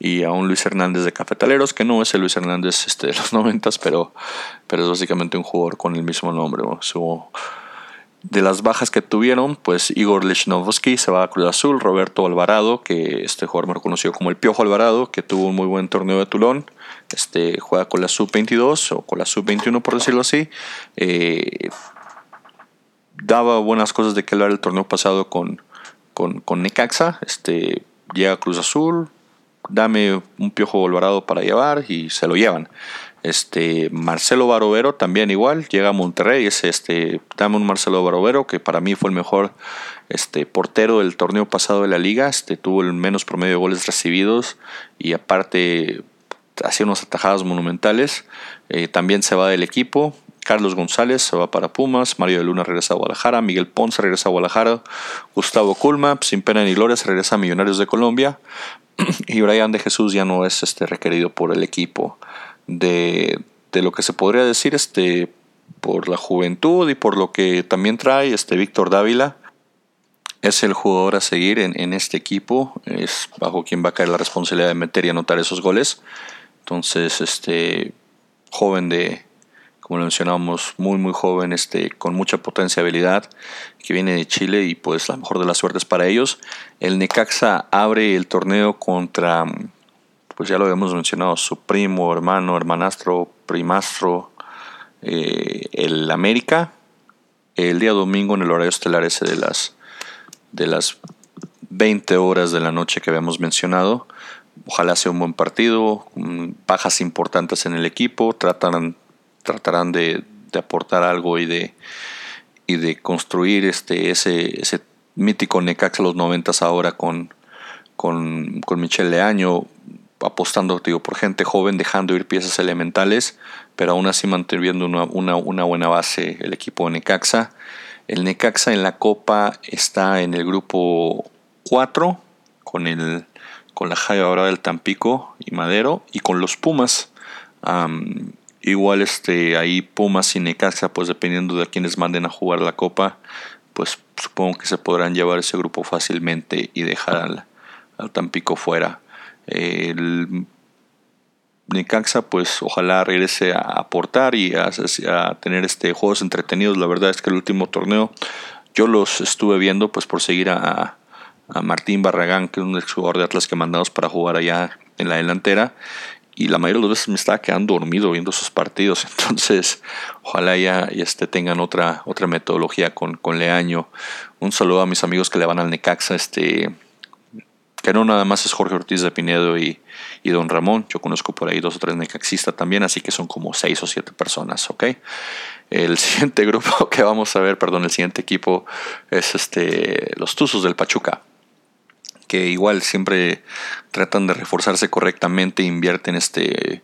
y a un Luis Hernández de Cafetaleros, que no es el Luis Hernández este, de los noventas, pero, pero es básicamente un jugador con el mismo nombre. De las bajas que tuvieron, pues Igor Lechnowski se va a Cruz Azul, Roberto Alvarado, que este jugador me reconoció como el Piojo Alvarado, que tuvo un muy buen torneo de Tulón, este, juega con la sub-22 o con la sub-21 por decirlo así. Eh, daba buenas cosas de que hablar el torneo pasado con, con, con, Necaxa. Este, llega Cruz Azul, dame un piojo Alvarado para llevar y se lo llevan. Este, Marcelo Barovero también igual, llega a Monterrey, es este, dame un Marcelo Barovero que para mí fue el mejor este, portero del torneo pasado de la liga, tuvo el menos promedio de goles recibidos y aparte hacía unas atajadas monumentales. Eh, también se va del equipo. Carlos González se va para Pumas, Mario de Luna regresa a Guadalajara, Miguel Ponce regresa a Guadalajara, Gustavo Culma, sin pena ni gloria, regresa a Millonarios de Colombia y Brian de Jesús ya no es este, requerido por el equipo. De, de lo que se podría decir este, por la juventud y por lo que también trae este Víctor Dávila, es el jugador a seguir en, este equipo, es bajo quien va a caer la responsabilidad de meter y anotar esos goles. Entonces, este joven de, como lo mencionábamos, muy muy joven, este, con mucha potencia habilidad, que viene de Chile y pues la mejor de las suertes para ellos. El Necaxa abre el torneo contra, pues ya lo habíamos mencionado, su primo, hermano, hermanastro, primastro, eh, el América, el día domingo en el horario estelar ese de las de las 20 horas de la noche que habíamos mencionado. Ojalá sea un buen partido, bajas importantes en el equipo, tratarán, tratarán de, aportar algo y de, y de construir este, ese, mítico Necaxa los 90 ahora con, con, con Michel Leaño, apostando digo, por gente joven, dejando ir piezas elementales, pero aún así manteniendo una, una, una buena base el equipo de Necaxa. El Necaxa en la Copa está en el grupo 4 con, el, con la Jaya ahora del Tampico y Madero y con los Pumas. igual este, ahí Pumas y Necaxa, pues dependiendo de quienes manden a jugar la Copa, pues supongo que se podrán llevar ese grupo fácilmente y dejar al, Tampico fuera. El Necaxa pues ojalá regrese a aportar y a, tener este juegos entretenidos. La verdad es que el último torneo yo los estuve viendo pues por seguir a, Martín Barragán, que es un exjugador de Atlas que mandamos para jugar allá en la delantera. Y la mayoría de las veces me estaba quedando dormido viendo esos partidos. Entonces, ojalá ya, este, tengan otra, otra metodología con, con Leaño. Un saludo a mis amigos que le van al Necaxa. Este, que no nada más es Jorge Ortiz de Pinedo y, Don Ramón, yo conozco por ahí dos o tres necaxistas también, así que son como seis o siete personas, ¿ok? El siguiente grupo que vamos a ver, perdón, el siguiente equipo es este, los Tuzos del Pachuca, que igual siempre tratan de reforzarse correctamente, invierten este,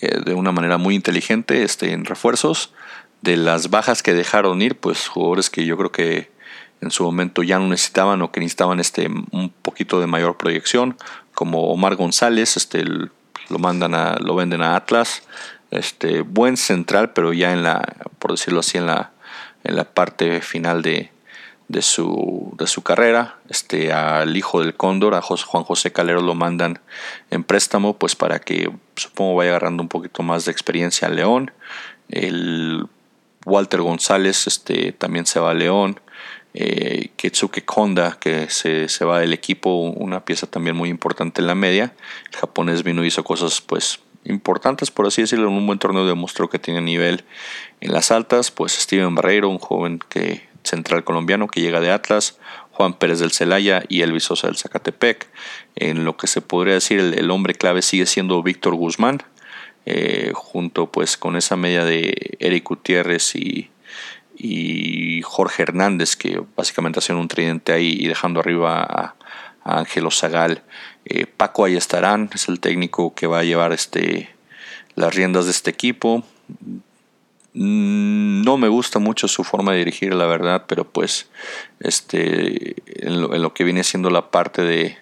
eh, de una manera muy inteligente este, en refuerzos. De las bajas que dejaron ir, pues jugadores que yo creo que en su momento ya no necesitaban o que necesitaban este, un poquito de mayor proyección, como Omar González, este, lo mandan a, lo venden a Atlas, este, buen central, pero ya en la, por decirlo así, en la, en la parte final de, de, su, de su carrera, este, al hijo del Cóndor, a Juan José Calero, lo mandan en préstamo, pues para que supongo vaya agarrando un poquito más de experiencia a León. El Walter González este, también se va a León eh, Ketsuke Konda, que se, va del equipo, una pieza también muy importante en la media. El japonés vino y hizo cosas pues importantes, por así decirlo, en un buen torneo demostró que tiene nivel en las altas. Pues Steven Barreiro, un joven que central colombiano que llega de Atlas, Juan Pérez del Celaya y Elvis Sosa del Zacatepec. En lo que se podría decir el, hombre clave sigue siendo Víctor Guzmán, eh, junto pues con esa media de Eric Gutiérrez y Jorge Hernández, que básicamente hacen un tridente ahí y dejando arriba a, Ángelo Zagal. Eh, Paco ahí estarán, es el técnico que va a llevar este, las riendas de este equipo. Mm, no me gusta mucho su forma de dirigir, la verdad, pero pues este, en, lo, que viene siendo la parte de,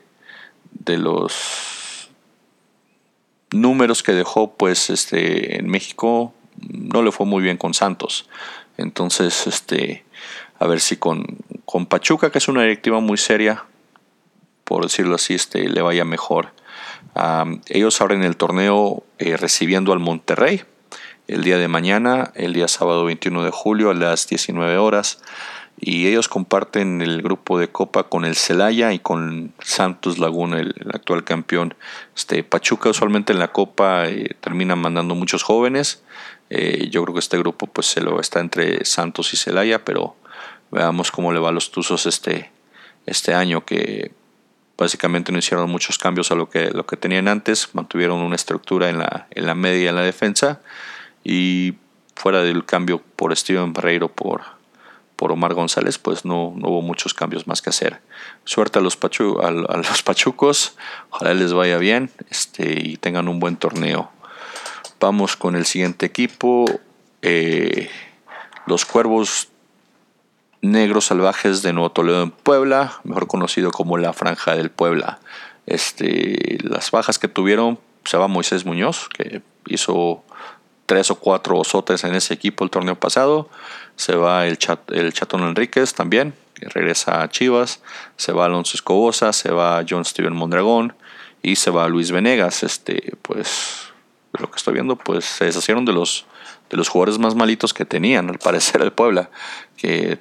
de los números que dejó pues este, en México, no le fue muy bien con Santos. Entonces, este, a ver si con, con Pachuca, que es una directiva muy seria, por decirlo así, este, le vaya mejor. ellos abren el torneo eh, recibiendo al Monterrey el día de mañana, el día sábado 21 de julio a las 19 horas. Y ellos comparten el grupo de Copa con el Celaya y con Santos Laguna, el, actual campeón. Este, Pachuca usualmente en la Copa eh, termina mandando muchos jóvenes. Eh, yo creo que este grupo pues se lo está entre Santos y Celaya, pero veamos cómo le va a los Tuzos este, este año que básicamente no hicieron muchos cambios a lo que, lo que tenían antes, mantuvieron una estructura en la, en la media en la defensa y fuera del cambio por Steven Barreiro por, por Omar González, pues no, no, hubo muchos cambios más que hacer. Suerte a los, pachu, a, los pachucos, ojalá les vaya bien este, y tengan un buen torneo. Vamos con el siguiente equipo. Eh, los Cuervos Negros Salvajes de Nuevo Toledo en Puebla, mejor conocido como la Franja del Puebla. Este, las bajas que tuvieron, se va Moisés Muñoz, que hizo tres o cuatro osotes en ese equipo el torneo pasado. Se va el, el Chatón Enríquez también, que regresa a Chivas, se va Alonso Escobosa, se va John Steven Mondragón y se va Luis Venegas. Este, pues lo que estoy viendo, pues se deshacieron de los de los jugadores más malitos que tenían, al parecer el Puebla, que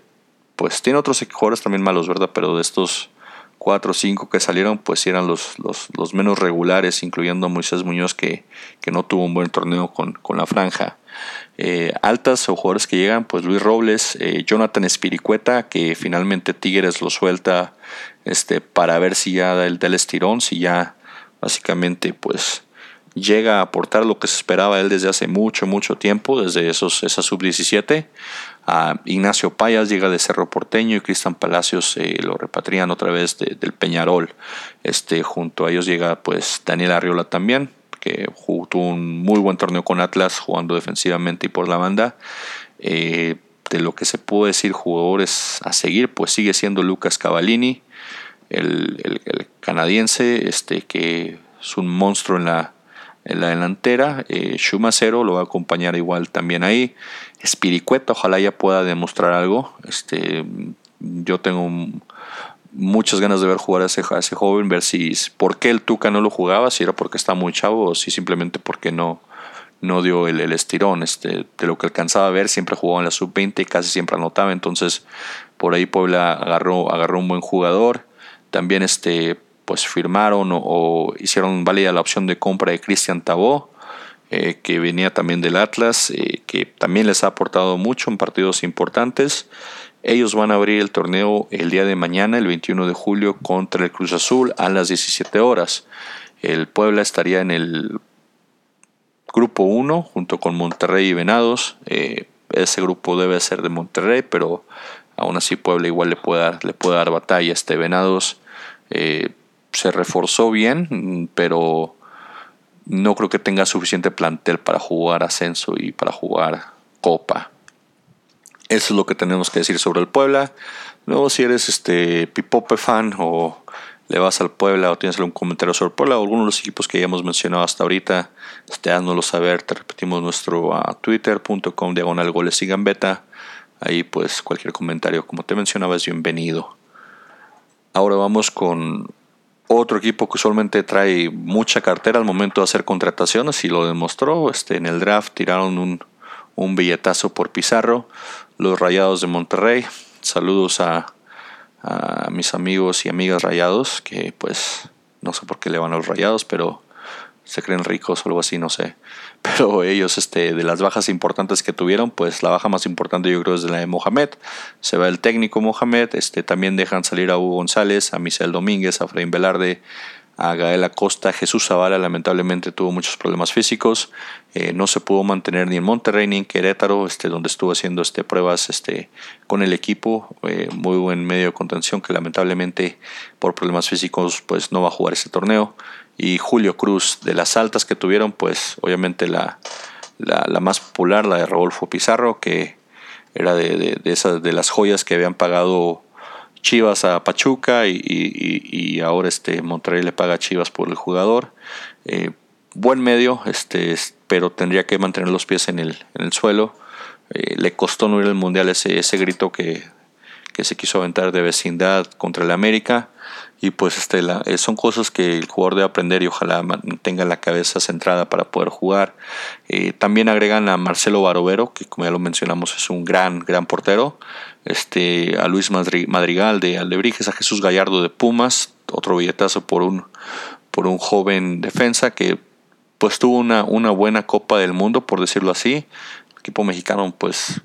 pues tiene otros jugadores también malos, ¿verdad? Pero de estos cuatro o cinco que salieron, pues eran los, los, menos regulares, incluyendo a Moisés Muñoz, que, que no tuvo un buen torneo con, con la franja. Eh, altas o jugadores que llegan, pues Luis Robles, eh, Jonathan Espiricueta, que finalmente Tigres lo suelta este, para ver si ya da el, del estirón, si ya básicamente pues llega a aportar lo que se esperaba él desde hace mucho, mucho tiempo, desde esos, esa sub-17. Ignacio Payas llega de Cerro Porteño y Cristian Palacios eh, lo repatrian otra vez del Peñarol. Este, junto a ellos llega pues Daniel Arriola también, que tuvo un muy buen torneo con Atlas, jugando defensivamente y por la banda. Eh, de lo que se puede decir jugadores a seguir, pues sigue siendo Lucas Cavallini, el, canadiense, este, que es un monstruo en la, en la delantera. Eh, Schumacero lo va a acompañar igual también ahí. Spiricueta, ojalá ya pueda demostrar algo. Este, yo tengo muchas ganas de ver jugar a ese, joven, ver si por qué el Tuca no lo jugaba, si era porque está muy chavo o si simplemente porque no, no dio el, estirón. Este, de lo que alcanzaba a ver, siempre jugaba en la sub-20 y casi siempre anotaba. Entonces, por ahí Puebla agarró, agarró un buen jugador. También este, pues firmaron o, hicieron válida la opción de compra de Cristian Tabó. Eh, que venía también del Atlas, eh, que también les ha aportado mucho en partidos importantes. Ellos van a abrir el torneo el día de mañana, el 21 de julio, contra el Cruz Azul a las 17 horas. El Puebla estaría en el grupo 1 junto con Monterrey y Venados. Eh, ese grupo debe ser de Monterrey, pero aún así Puebla igual le puede dar, le puede dar batalla. Este Venados se reforzó bien, pero no creo que tenga suficiente plantel para jugar ascenso y para jugar copa. Eso es lo que tenemos que decir sobre el Puebla. Luego, si eres este Pipope fan o le vas al Puebla o tienes algún comentario sobre Puebla o alguno de los equipos que ya hemos mencionado hasta ahorita, este, saber. Te repetimos nuestro uh, twitter.com diagonal goles y gambeta. Ahí pues cualquier comentario, como te mencionaba, es bienvenido. Ahora vamos con otro equipo que usualmente trae mucha cartera al momento de hacer contrataciones y lo demostró. Este, en el draft tiraron un, un billetazo por Pizarro los Rayados de Monterrey. Saludos a, mis amigos y amigas rayados, que pues no sé por qué le van a los rayados, pero se creen ricos o algo así, no sé. Pero ellos, este, de las bajas importantes que tuvieron, pues la baja más importante yo creo es de la de Mohamed. Se va el técnico Mohamed, este, también dejan salir a Hugo González, a Michel Domínguez, a Frein Velarde, a Gael Acosta. Jesús Zavala lamentablemente tuvo muchos problemas físicos, eh, no se pudo mantener ni en Monterrey ni en Querétaro, este, donde estuvo haciendo este, pruebas este, con el equipo, eh, muy buen medio de contención que lamentablemente por problemas físicos pues no va a jugar ese torneo. Y Julio Cruz, de las altas que tuvieron, pues obviamente la, la, más popular, la de Rodolfo Pizarro, que era de, de, esas de las joyas que habían pagado Chivas a Pachuca y, ahora este Monterrey le paga Chivas por el jugador. Eh, buen medio, este, pero tendría que mantener los pies en el, en el suelo. Eh, le costó no ir al mundial ese, ese grito que, que se quiso aventar de vecindad contra el América y pues este, eh, son cosas que el jugador debe aprender y ojalá tenga la cabeza centrada para poder jugar. Eh, también agregan a Marcelo Barovero, que como ya lo mencionamos es un gran, gran portero. Este, a Luis Madrigal de Aldebrijes, a Jesús Gallardo de Pumas, otro billetazo por un, por un joven defensa que pues tuvo una, una buena Copa del Mundo, por decirlo así. El equipo mexicano pues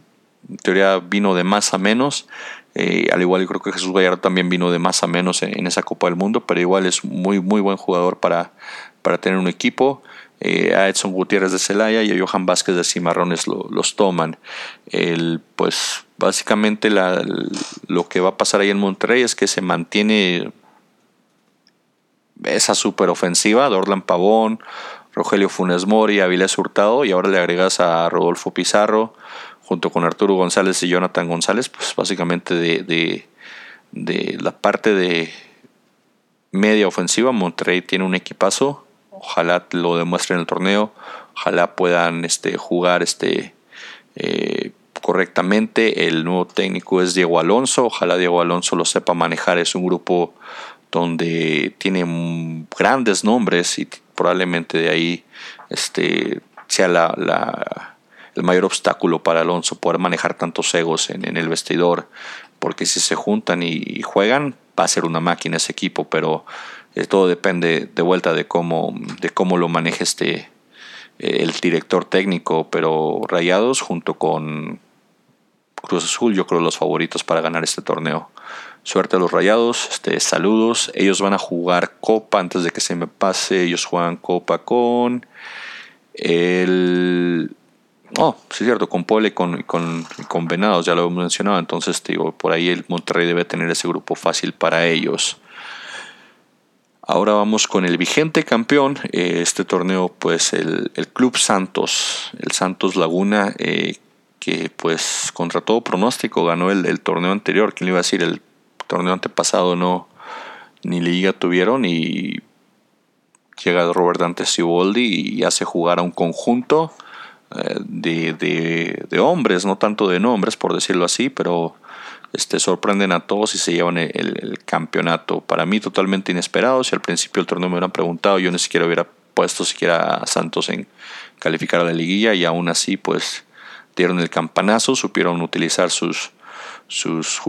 en teoría vino de más a menos eh, al igual creo que Jesús Gallardo también vino de más a menos en, esa Copa del Mundo, pero igual es muy muy buen jugador para, para tener un equipo. Eh, a Edson Gutiérrez de Celaya y a Johan Vázquez de Cimarrones los toman. El, pues básicamente lo que va a pasar ahí en Monterrey es que se mantiene esa super ofensiva de Orlan Pavón, Rogelio Funes Mori, Avilés Hurtado y ahora le agregas a Rodolfo Pizarro, junto con Arturo González y Jonathan González, pues básicamente de, de, la parte de media ofensiva, Monterrey tiene un equipazo, ojalá lo demuestre en el torneo, ojalá puedan este, jugar este, eh, correctamente. El nuevo técnico es Diego Alonso. Ojalá Diego Alonso lo sepa manejar. Es un grupo donde tiene grandes nombres y probablemente de ahí este, sea la, el mayor obstáculo para Alonso poder manejar tantos egos en, el vestidor. Porque si se juntan y, juegan, va a ser una máquina ese equipo, pero eh, todo depende de vuelta de cómo, de cómo lo maneje este, el director técnico, pero Rayados junto con Cruz Azul, yo creo los favoritos para ganar este torneo. Suerte a los Rayados, este, saludos. Ellos van a jugar Copa antes de que se me pase. Ellos juegan Copa con el Oh, sí es cierto, con Pole y con, con, con, Venados, ya lo hemos mencionado, entonces digo, por ahí el Monterrey debe tener ese grupo fácil para ellos. Ahora vamos con el vigente campeón, eh, este torneo pues el, Club Santos, el Santos Laguna, eh, que pues contra todo pronóstico ganó el, torneo anterior, ¿quién le iba a decir? El torneo antepasado no, ni liga tuvieron y llega Robert Dante Siboldi y hace jugar a un conjunto de, de, de, hombres, no tanto de nombres por decirlo así, pero este, sorprenden a todos y se llevan el, campeonato. Para mí totalmente inesperado. Si al principio del torneo me hubieran preguntado, yo ni siquiera hubiera puesto siquiera a Santos en calificar a la liguilla y aún así pues dieron el campanazo, supieron utilizar sus, sus,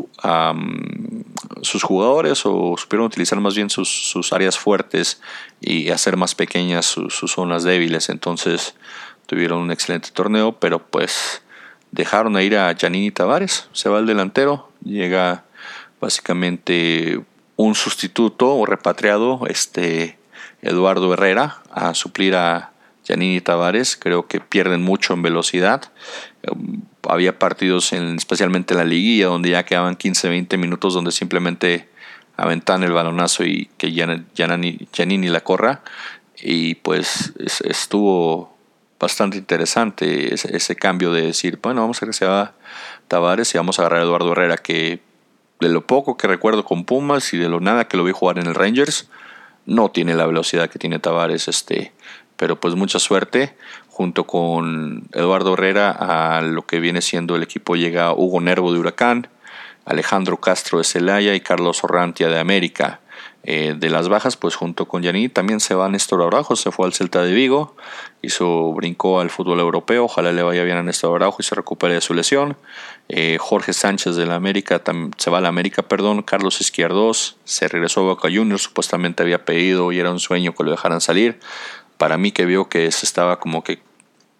sus jugadores o supieron utilizar más bien sus, sus áreas fuertes y hacer más pequeñas sus, sus zonas débiles. Entonces tuvieron un excelente torneo, pero pues dejaron a ir a Janini Tavares, se va el delantero, llega básicamente un sustituto o repatriado, este Eduardo Herrera, a suplir a Janini Tavares, creo que pierden mucho en velocidad. Um, había partidos, en, especialmente en la liguilla, donde ya quedaban 15-20 minutos, donde simplemente aventaban el balonazo y que Janini la corra. Y pues estuvo bastante interesante ese, cambio de decir, bueno, vamos a se va Tavares y vamos a agarrar a Eduardo Herrera, que de lo poco que recuerdo con Pumas y de lo nada que lo vi jugar en el Rangers, no tiene la velocidad que tiene Tavares, este, pero pues mucha suerte. Junto con Eduardo Herrera a lo que viene siendo el equipo llega Hugo Nervo de Huracán, Alejandro Castro de Celaya y Carlos Orrantia de América. Eh, de las bajas, pues junto con Yaní también se va Néstor Araujo, se fue al Celta de Vigo, hizo, brincó al fútbol europeo, ojalá le vaya bien a Néstor Araujo y se recupere de su lesión. Eh, Jorge Sánchez de la América, se va a la América, perdón, Carlos Izquierdos se regresó a Boca Juniors, supuestamente había pedido y era un sueño que lo dejaran salir. Para mí que vio que se estaba como que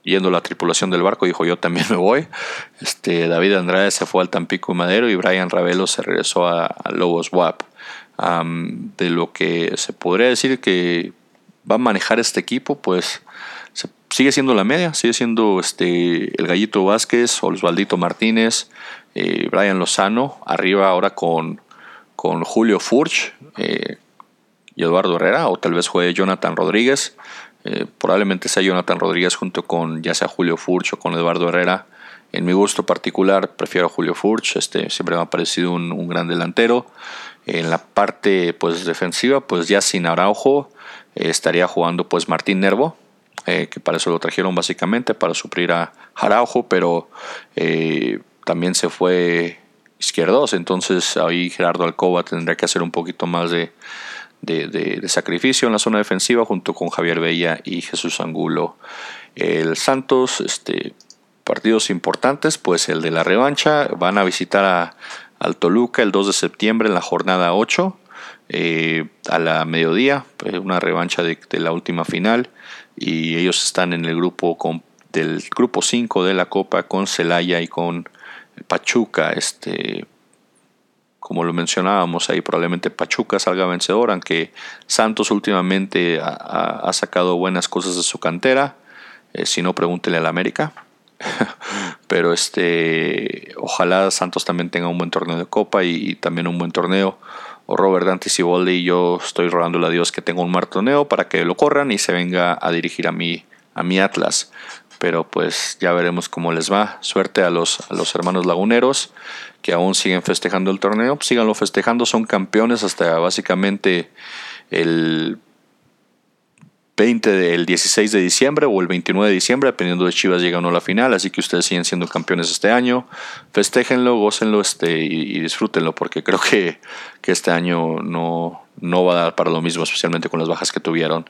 yendo la tripulación del barco, dijo yo también me voy. Este, David Andrade se fue al Tampico Madero y Brian Ravelo se regresó a, a Lobos WAP de lo que se podría decir que va a manejar este equipo, pues sigue siendo la media, sigue siendo este, el Gallito Vázquez, Osvaldito Martínez, eh, Brian Lozano, arriba ahora con, con Julio Furch eh, y Eduardo Herrera, o tal vez juegue Jonathan Rodríguez. Eh, probablemente sea Jonathan Rodríguez junto con ya sea Julio Furch o con Eduardo Herrera. En mi gusto particular prefiero a Julio Furch, este, siempre me ha parecido un, un gran delantero. En la parte pues, defensiva, pues ya sin Araujo, eh, estaría jugando pues Martín Nervo, eh, que para eso lo trajeron básicamente, para suplir a Araujo, pero eh, también se fue Izquierdos, entonces ahí Gerardo Alcoba tendría que hacer un poquito más de, de, sacrificio en la zona defensiva junto con Javier Bella y Jesús Angulo. El Santos, este, partidos importantes, pues el de la revancha, van a visitar a, al Toluca el 2 de septiembre en la jornada 8 eh, a la mediodía, pues, una revancha de, la última final y ellos están en el grupo con, del grupo 5 de la Copa con Celaya y con Pachuca, este como lo mencionábamos ahí, probablemente Pachuca salga vencedor, aunque Santos últimamente ha, sacado buenas cosas de su cantera. Eh, si no, pregúntele al América. Pero este, ojalá Santos también tenga un buen torneo de Copa y, también un buen torneo. O Robert Dante Siboldi yo estoy rogándole a Dios que tenga un mal torneo para que lo corran y se venga a dirigir a mi, a mi Atlas. Pero pues ya veremos cómo les va. Suerte a los, a los hermanos laguneros que aún siguen festejando el torneo. Síganlo festejando, son campeones hasta básicamente el 20 del 16 de diciembre o el 29 de diciembre, dependiendo de Chivas llega o no a la final, así que ustedes siguen siendo campeones este año. Festéjenlo, gócenlo este, y, disfrútenlo, porque creo que, que, este año no, no va a dar para lo mismo, especialmente con las bajas que tuvieron.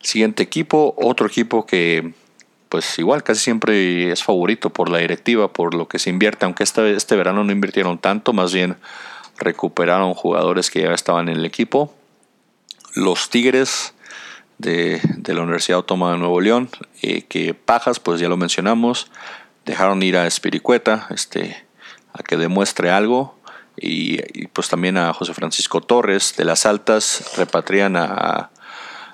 Siguiente equipo, otro equipo que pues igual casi siempre es favorito por la directiva, por lo que se invierte, aunque este, este verano no invirtieron tanto, más bien recuperaron jugadores que ya estaban en el equipo. Los Tigres de, la Universidad Autónoma de Nuevo León, eh, que Pajas, pues ya lo mencionamos, dejaron ir a Espiricueta este, a que demuestre algo. Y, pues también a José Francisco Torres de las Altas repatrian a,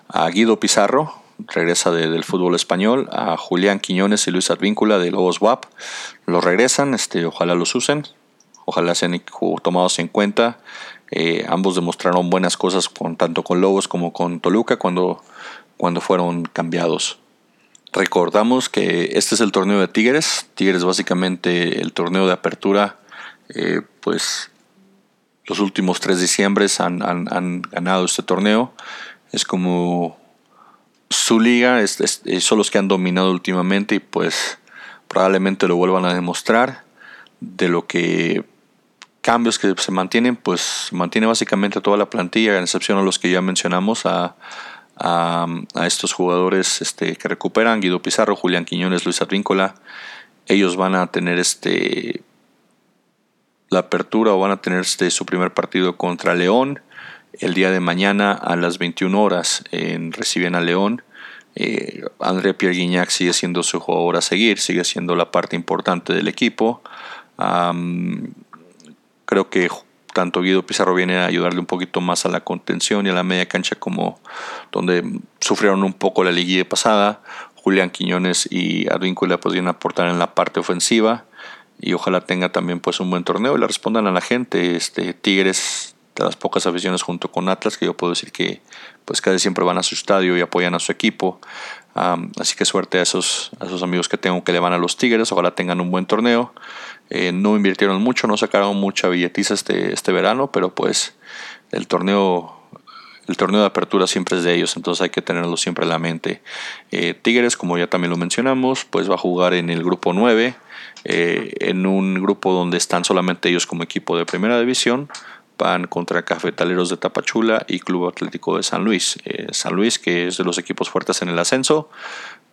a Guido Pizarro, regresa del fútbol español, a Julián Quiñones y Luis Advíncula de Lobos WAP, los regresan, este, ojalá los usen, ojalá sean tomados en cuenta. Eh, ambos demostraron buenas cosas con, tanto con Lobos como con Toluca cuando, cuando fueron cambiados. Recordamos que este es el torneo de Tigres. Tigres básicamente el torneo de apertura, eh, pues los últimos tres diciembres han, han, ganado este torneo. Es como su liga, son los que han dominado últimamente y pues probablemente lo vuelvan a demostrar. De lo que cambios que se mantienen, pues mantiene básicamente toda la plantilla, en excepción a los que ya mencionamos, a, a, estos jugadores este, que recuperan, Guido Pizarro, Julián Quiñones, Luis Advíncola. Ellos van a tener este la apertura o van a tener este, su primer partido contra León el día de mañana a las 21 horas en, reciben a León. Eh, André Pierre Guignac sigue siendo su jugador a seguir, sigue siendo la parte importante del equipo. Creo que tanto Guido Pizarro viene a ayudarle un poquito más a la contención y a la media cancha como donde sufrieron un poco la liguilla pasada. Julián Quiñones y Advíncula pues vienen a aportar en la parte ofensiva y ojalá tenga también pues un buen torneo y le respondan a la gente. Este Tigres de las pocas aficiones junto con Atlas que yo puedo decir que pues casi siempre van a su estadio y apoyan a su equipo. así que suerte a esos, a esos amigos que tengo que le van a los Tigres. Ojalá tengan un buen torneo. Eh, no invirtieron mucho, no sacaron mucha billetiza este, este verano, pero pues el torneo el torneo de apertura siempre es de ellos, entonces hay que tenerlo siempre en la mente. Eh, Tigres, como ya también lo mencionamos, pues va a jugar en el grupo 9, eh, en un grupo donde están solamente ellos como equipo de primera división, van contra Cafetaleros de Tapachula y Club Atlético de San Luis. San Luis, que es de los equipos fuertes en el ascenso,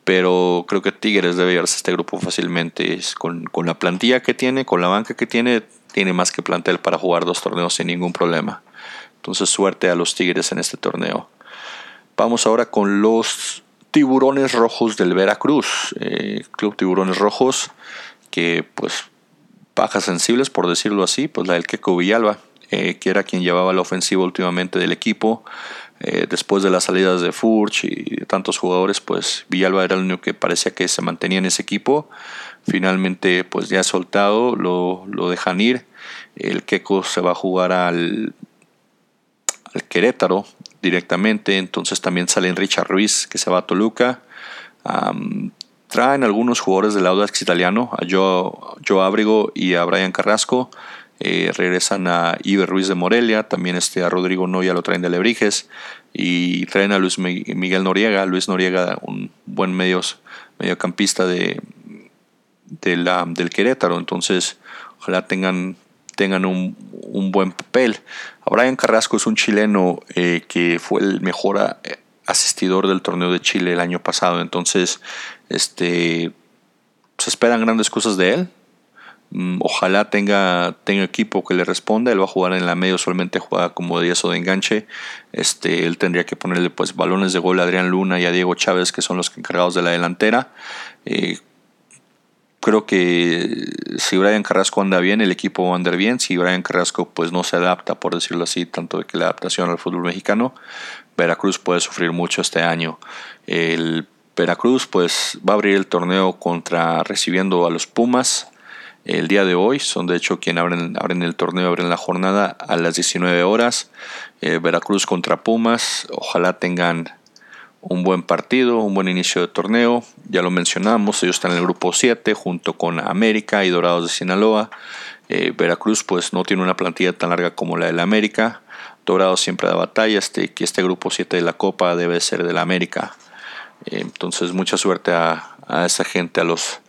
pero creo que Tigres debe llevarse este grupo fácilmente. Con, con, la plantilla que tiene, con la banca que tiene, tiene más que plantel para jugar dos torneos sin ningún problema. Entonces suerte a los Tigres en este torneo. Vamos ahora con los Tiburones Rojos del Veracruz. Eh, Club Tiburones Rojos, que pues bajas sensibles por decirlo así, pues la del Queco Villalba, eh, que era quien llevaba la ofensiva últimamente del equipo. Eh, después de las salidas de Furch y de tantos jugadores, pues Villalba era el único que parecía que se mantenía en ese equipo. Finalmente, pues ya soltado, lo, lo dejan ir. El Queco se va a jugar al, al Querétaro directamente. Entonces también salen Richard Ruiz, que se va a Toluca. traen algunos jugadores del Audax italiano, a Joe, Abrigo y a Brian Carrasco. Eh, regresan a Iber Ruiz de Morelia, también este, a Rodrigo Noya lo traen de Lebrijes y traen a Luis Miguel Noriega, Luis Noriega, un buen medios, mediocampista de, de la, del Querétaro, entonces ojalá tengan, tengan un, un buen papel. Brian Carrasco es un chileno eh, que fue el mejor eh, asistidor del torneo de Chile el año pasado, entonces este, se esperan grandes cosas de él, ojalá tenga, tenga equipo que le responda. Él va a jugar en la medio, solamente juega como 10 o de enganche. Este, él tendría que ponerle pues balones de gol a Adrián Luna y a Diego Chávez, que son los encargados de la delantera. Eh, creo que si Brian Carrasco anda bien, el equipo va a andar bien. Si Brian Carrasco pues no se adapta, por decirlo así, tanto de que la adaptación al fútbol mexicano, Veracruz puede sufrir mucho este año. El Veracruz pues va a abrir el torneo contra recibiendo a los Pumas el día de hoy. Son de hecho quien abren, el torneo, abren la jornada a las 19 horas. Eh, Veracruz contra Pumas. Ojalá tengan un buen partido, un buen inicio de torneo. Ya lo mencionamos, ellos están en el grupo 7 junto con América y Dorados de Sinaloa. Eh, Veracruz pues no tiene una plantilla tan larga como la de la América. Dorado siempre da batalla, este, que este grupo 7 de la Copa debe ser de la América. Eh, entonces mucha suerte a, esa gente, a los,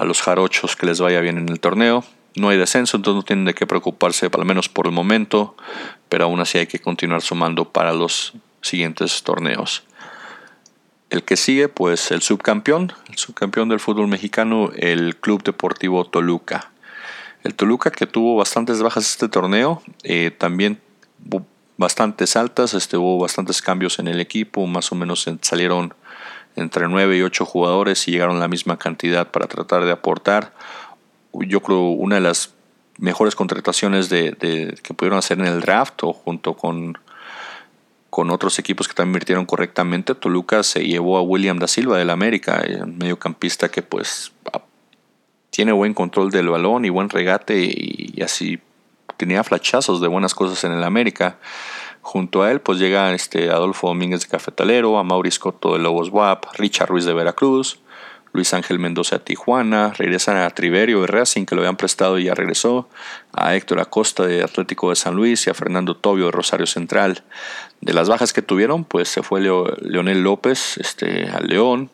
a los jarochos, que les vaya bien en el torneo. No hay descenso, entonces no tienen de qué preocuparse, al menos por el momento, pero aún así hay que continuar sumando para los siguientes torneos. El que sigue, pues el subcampeón, el subcampeón del fútbol mexicano, el Club Deportivo Toluca. El Toluca que tuvo bastantes bajas este torneo, eh, también bastantes altas, este, hubo bastantes cambios en el equipo, más o menos salieron entre 9 y 8 jugadores y llegaron la misma cantidad para tratar de aportar. Yo creo una de las mejores contrataciones de, que pudieron hacer en el draft o junto con con otros equipos que también invirtieron correctamente. Toluca se llevó a William da Silva del América, un mediocampista que pues tiene buen control del balón y buen regate y, así tenía flachazos de buenas cosas en el América. Junto a él pues llega este Adolfo Domínguez de Cafetalero, a Mauricio Cotto de Lobos WAP, Richard Ruiz de Veracruz, Luis Ángel Mendoza a Tijuana, regresan a Triverio de Racing que lo habían prestado y ya regresó, a Héctor Acosta de Atlético de San Luis y a Fernando Tobio de Rosario Central. De las bajas que tuvieron, pues se fue Leonel López este, al León,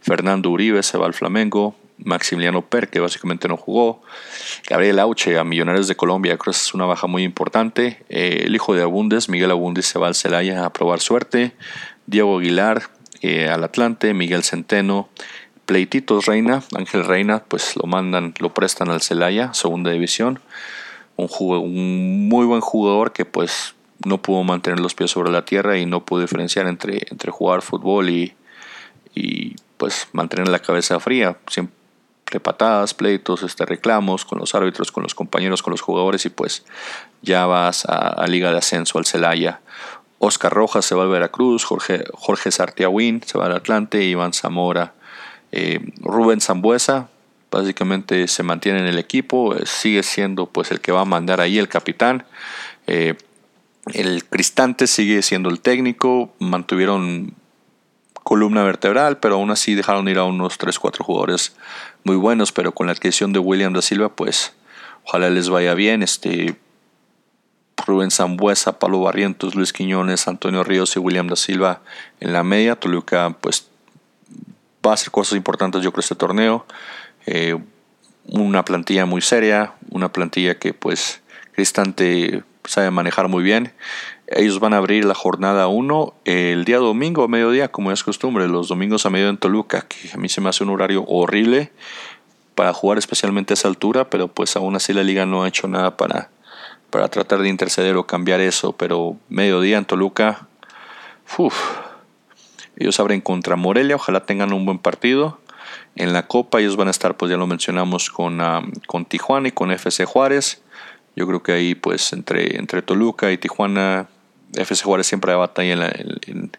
Fernando Uribe se va al Flamengo, Maximiliano Per, que básicamente no jugó, Gabriel Auche a Millonarios de Colombia, creo que es una baja muy importante, eh, el hijo de Abundes, Miguel Abundes se va al Celaya a probar suerte, Diego Aguilar eh, al Atlante, Miguel Centeno, Pleititos Reina, Ángel Reina, pues lo mandan, lo prestan al Celaya, segunda división. Un, un, muy buen jugador que pues no pudo mantener los pies sobre la tierra y no pudo diferenciar entre, entre jugar fútbol y, y pues mantener la cabeza fría. Patadas, pleitos, este, reclamos con los árbitros, con los compañeros, con los jugadores y pues ya vas a, Liga de Ascenso al Celaya. Oscar Rojas se va al Veracruz, Jorge, Jorge se va al Atlante, Iván Zamora eh, Rubén Zambuesa básicamente se mantiene en el equipo, eh, sigue siendo pues el que va a mandar ahí el capitán. Eh, el Cristante sigue siendo el técnico, mantuvieron columna vertebral, pero aún así dejaron ir a unos 3-4 jugadores muy buenos, pero con la adquisición de William da Silva, pues ojalá les vaya bien. Este, Rubén Zambuesa, Pablo Barrientos, Luis Quiñones, Antonio Ríos y William da Silva en la media. Toluca pues va a hacer cosas importantes yo creo este torneo. Eh, una plantilla muy seria, una plantilla que pues Cristante sabe manejar muy bien. Ellos van a abrir la jornada 1 el día domingo a mediodía, como es costumbre, los domingos a medio en Toluca, que a mí se me hace un horario horrible para jugar especialmente a esa altura, pero pues aún así la liga no ha hecho nada para, para tratar de interceder o cambiar eso, pero mediodía en Toluca, ellos abren contra Morelia, ojalá tengan un buen partido. En la Copa ellos van a estar, pues ya lo mencionamos, con, con Tijuana y con FC Juárez. Yo creo que ahí, pues entre, entre Toluca y Tijuana, FC Juárez siempre batalla en,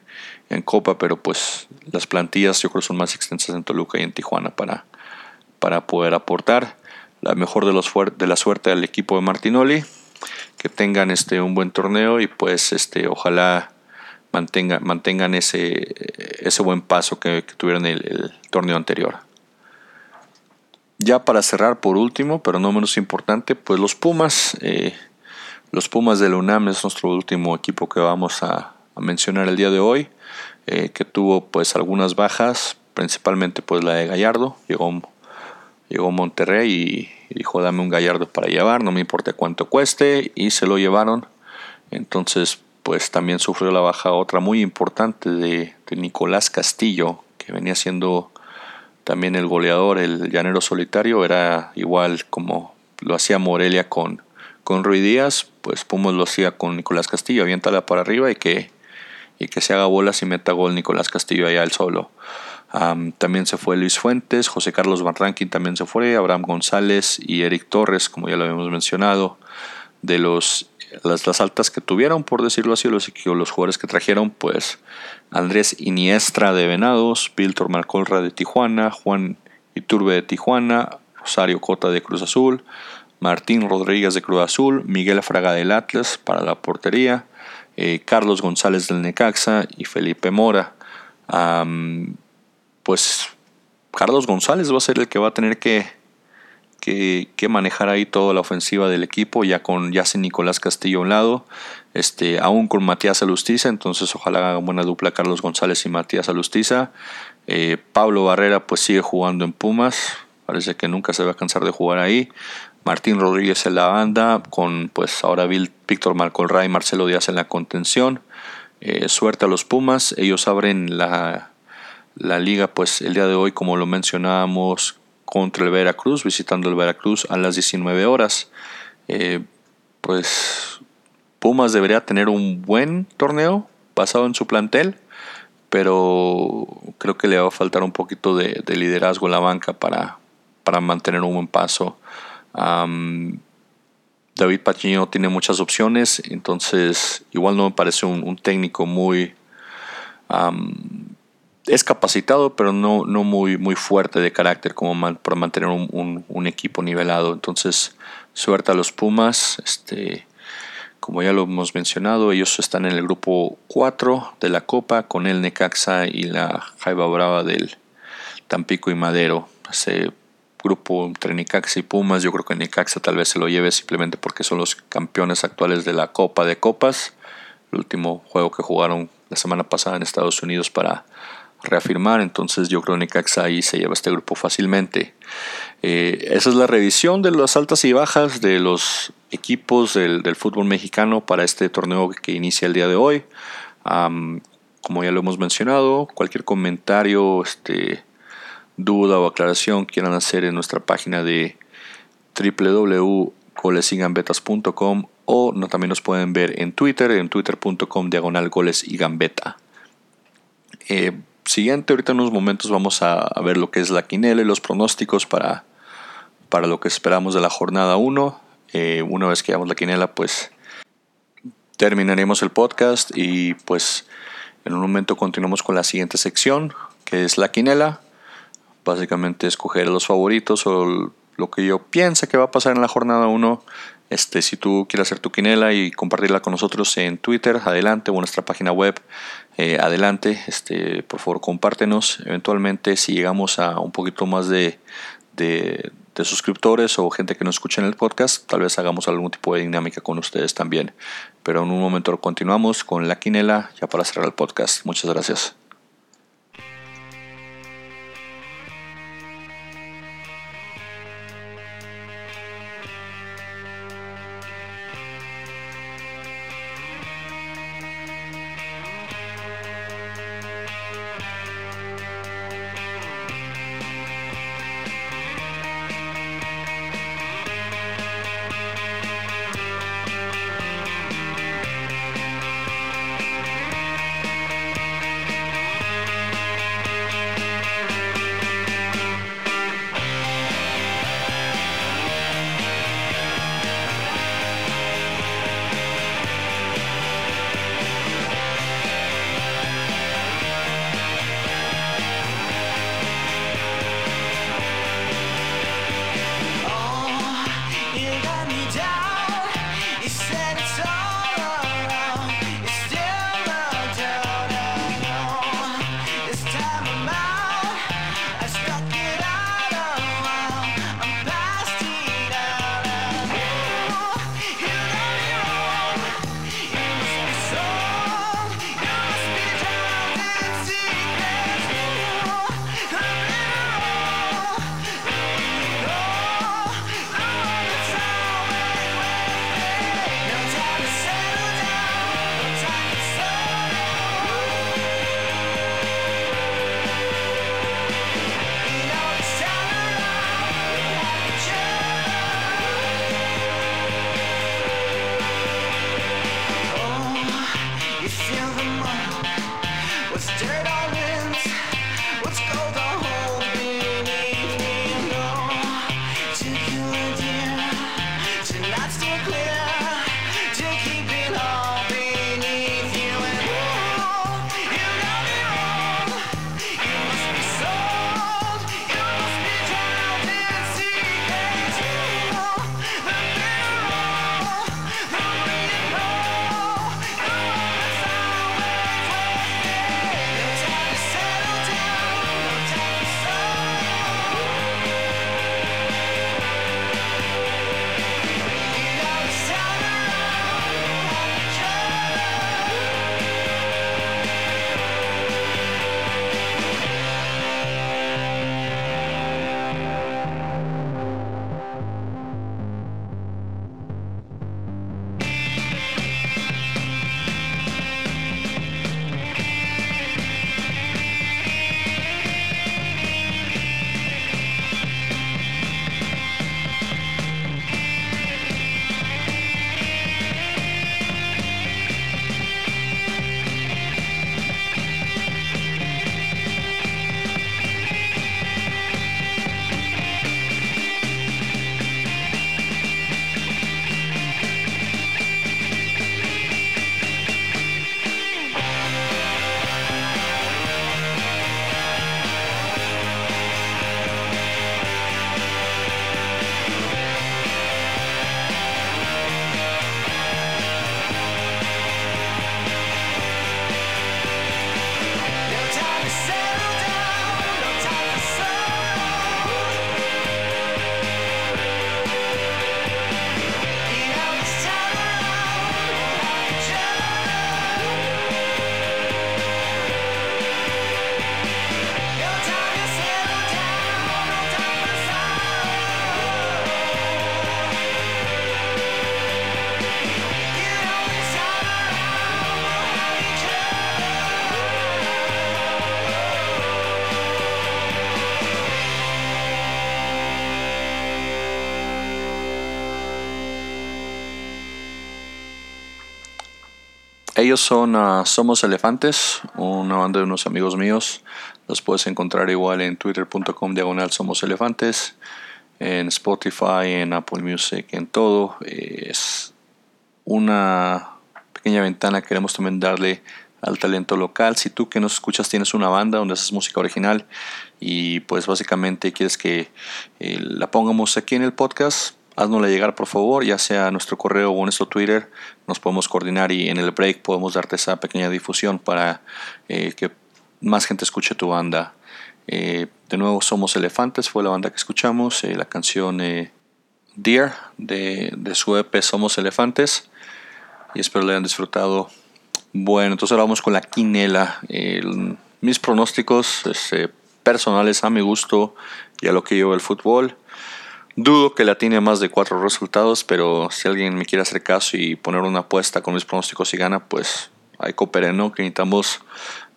en, Copa, pero pues las plantillas yo creo son más extensas en Toluca y en Tijuana para, para poder aportar la mejor de, la suerte al equipo de Martinoli. Que tengan este, un buen torneo y pues este, ojalá mantenga, mantengan ese, ese buen paso que, tuvieron en el, torneo anterior. Ya para cerrar por último, pero no menos importante, pues los Pumas. Eh, los Pumas del UNAM es nuestro último equipo que vamos a, mencionar el día de hoy, eh, que tuvo pues algunas bajas, principalmente pues la de Gallardo. Llegó, llegó Monterrey y dijo dame un Gallardo para llevar, no me importa cuánto cueste, y se lo llevaron. Entonces pues también sufrió la baja otra muy importante de, Nicolás Castillo, que venía siendo también el goleador, el llanero solitario, era igual como lo hacía Morelia con, con Rui Díaz, pues Pumas lo hacía con Nicolás Castillo, aviéntala para arriba y que, y que se haga bolas y meta gol Nicolás Castillo allá el solo. también se fue Luis Fuentes, José Carlos Van también se fue, Abraham González y Eric Torres, como ya lo habíamos mencionado, de los las, altas que tuvieron, por decirlo así, los, los jugadores que trajeron, pues Andrés Iniestra de Venados, Víctor Malcolra de Tijuana, Juan Iturbe de Tijuana, Rosario Cota de Cruz Azul, Martín Rodríguez de Cruz Azul, Miguel Fraga del Atlas para la portería, eh, Carlos González del Necaxa y Felipe Mora. pues Carlos González va a ser el que va a tener que que, manejar ahí toda la ofensiva del equipo, ya con ya sin Nicolás Castillo a un lado, este, aún con Matías Alustiza, entonces ojalá haga buena dupla Carlos González y Matías Alustiza. Eh, Pablo Barrera pues sigue jugando en Pumas, parece que nunca se va a cansar de jugar ahí. Martín Rodríguez en la banda, con pues ahora Víctor Marcolray y Marcelo Díaz en la contención. Eh, suerte a los Pumas, ellos abren la, la liga pues el día de hoy como lo mencionábamos contra el Veracruz, visitando el Veracruz a las 19 horas. Eh, pues Pumas debería tener un buen torneo basado en su plantel, pero creo que le va a faltar un poquito de, liderazgo en la banca para, para mantener un buen paso. David Pachino tiene muchas opciones, entonces igual no me parece un, técnico muy es capacitado, pero no, no muy, muy fuerte de carácter como para mantener un, equipo nivelado. Entonces, suerte a los Pumas. Este, como ya lo hemos mencionado, ellos están en el grupo 4 de la Copa con el Necaxa y la Jaiba Brava del Tampico y Madero. Grupo entre Necaxa y Pumas, yo creo que Necaxa tal vez se lo lleve simplemente porque son los campeones actuales de la Copa de Copas. El último juego que jugaron la semana pasada en Estados Unidos para reafirmar. Entonces yo creo que Necaxa ahí se lleva este grupo fácilmente. Eh, esa es la revisión de las altas y bajas de los equipos del, fútbol mexicano para este torneo que inicia el día de hoy. como ya lo hemos mencionado, cualquier comentario, este, duda o aclaración quieran hacer en nuestra página de www.golesygambetas.com o no, también nos pueden ver en Twitter, en twitter.com diagonal goles y gambeta. Eh, siguiente, ahorita en unos momentos vamos a, ver lo que es la quinela y los pronósticos para, para lo que esperamos de la jornada 1. Eh, una vez que hagamos la quinela, pues terminaremos el podcast y pues en un momento continuamos con la siguiente sección, que es la quinela. Básicamente escoger los favoritos o lo que yo piense que va a pasar en la jornada 1 este, si tú quieres hacer tu quinela y compartirla con nosotros en Twitter, adelante, o en nuestra página web, eh, adelante. Este, por favor, compártenos. Eventualmente, si llegamos a un poquito más de, de, de, suscriptores o gente que nos escucha en el podcast, tal vez hagamos algún tipo de dinámica con ustedes también. Pero en un momento continuamos con la quinela ya para cerrar el podcast. Muchas gracias. Ellos son ah, Somos Elefantes, una banda de unos amigos míos. Los puedes encontrar igual en twitter.com diagonal Somos Elefantes, en Spotify, en Apple Music, en todo. Es una pequeña ventana que queremos también darle al talento local. Si tú que nos escuchas tienes una banda donde haces música original y pues básicamente quieres que eh, la pongamos aquí en el podcast, haznosla llegar por favor, ya sea a nuestro correo o en nuestro Twitter, nos podemos coordinar y en el break podemos darte esa pequeña difusión para eh, que más gente escuche tu banda. Eh, de nuevo, Somos Elefantes fue la banda que escuchamos, eh, la canción Dear de, de, su EP Somos Elefantes y espero le hayan disfrutado. Bueno, entonces ahora vamos con la quinela. mis pronósticos este, personales a mi gusto y a lo que yo el fútbol. Dudo que la tiene más de cuatro resultados, pero si alguien me quiere hacer caso y poner una apuesta con mis pronósticos y gana, pues hay cooperen, ¿no? Que necesitamos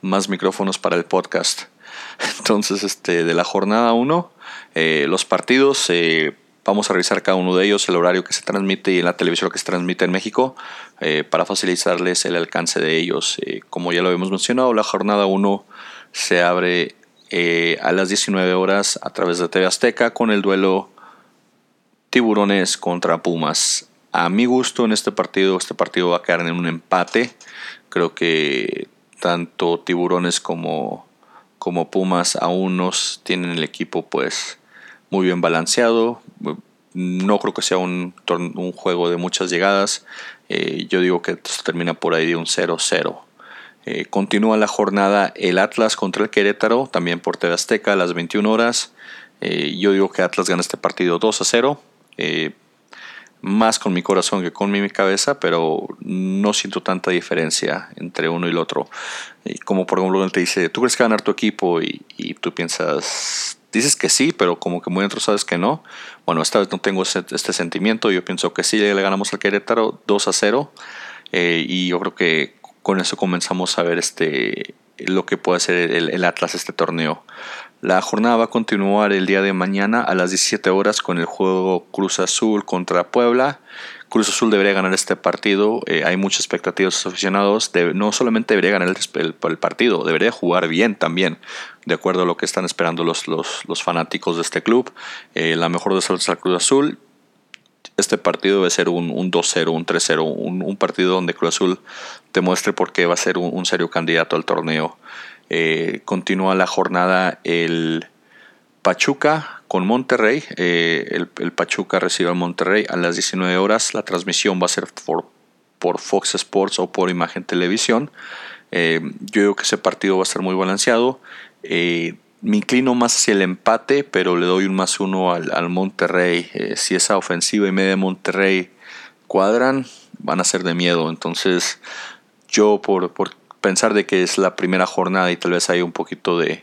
más micrófonos para el podcast. Entonces, este, de la jornada 1, eh, los partidos, eh, vamos a revisar cada uno de ellos, el horario que se transmite y en la televisión que se transmite en México, eh, para facilitarles el alcance de ellos. como ya lo habíamos mencionado, la jornada 1 se abre a las 19 horas a través de TV Azteca con el duelo Tiburones contra Pumas. A mi gusto en este partido, este partido va a quedar en un empate. Creo que tanto Tiburones como, como Pumas aún nos tienen el equipo pues muy bien balanceado. No creo que sea un, un juego de muchas llegadas. Eh, yo digo que termina por ahí de un 0-0. Eh, continúa la jornada el Atlas contra el Querétaro, también por TV Azteca a las 21 horas. Eh, yo digo que Atlas gana este partido 2 a 0. Eh, más con mi corazón que con mi cabeza, pero no siento tanta diferencia entre uno y el otro. Y como por ejemplo, te dice, ¿tú crees que va a ganar tu equipo? Y, tú piensas, dices que sí, pero como que muy dentro sabes que no. Bueno, esta vez no tengo este sentimiento, yo pienso que sí, le ganamos al Querétaro 2 a 0. Eh, y yo creo que con eso comenzamos a ver este lo que puede hacer el Atlas este torneo. La jornada va a continuar el día de mañana a las 17 horas con el juego Cruz Azul contra Puebla. Cruz Azul debería ganar este partido. Eh, hay muchas expectativas de los aficionados. no solamente debería ganar el, partido, debería jugar bien también, de acuerdo a lo que están esperando los, los, fanáticos de este club. Eh, la mejor de suerte al Cruz Azul. Este partido debe ser un, 2-0, un 3-0, un, partido donde Cruz Azul demuestre por qué va a ser un serio candidato al torneo. Eh, continúa la jornada el Pachuca con Monterrey. Eh, el, Pachuca recibe al Monterrey a las 19 horas. La transmisión va a ser por, por Fox Sports o por Imagen Televisión. Eh, yo digo que ese partido va a ser muy balanceado. me inclino más hacia el empate, pero le doy un más uno al, Monterrey. si esa ofensiva y media de Monterrey cuadran, van a ser de miedo. Entonces, yo por, por pensar de que es la primera jornada y tal vez hay un poquito de,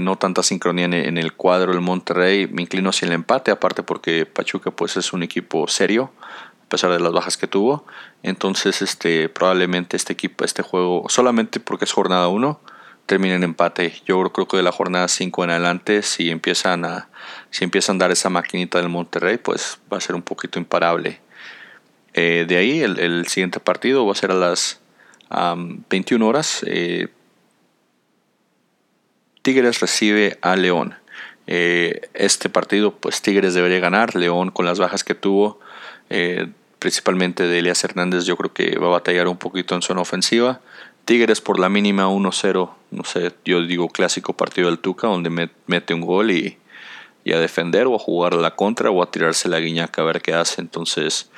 no tanta sincronía en, el cuadro del Monterrey, me inclino hacia el empate, aparte porque Pachuca pues es un equipo serio, a pesar de las bajas que tuvo. Entonces, este, probablemente este equipo, este juego, solamente porque es jornada 1, termine en empate. Yo creo que de la jornada 5 en adelante, si empiezan a, si empiezan a dar esa maquinita del Monterrey, pues va a ser un poquito imparable. Eh, de ahí el, el, siguiente partido va a ser a las 21 horas, eh, Tigres recibe a León. Eh, este partido, pues Tigres debería ganar. León, con las bajas que tuvo, eh, principalmente de Elias Hernández, yo creo que va a batallar un poquito en zona ofensiva. Tigres por la mínima 1-0, no sé, yo digo clásico partido del Tuca, donde mete un gol y, a defender o a jugar la contra o a tirarse la guiñaca a ver qué hace. Entonces,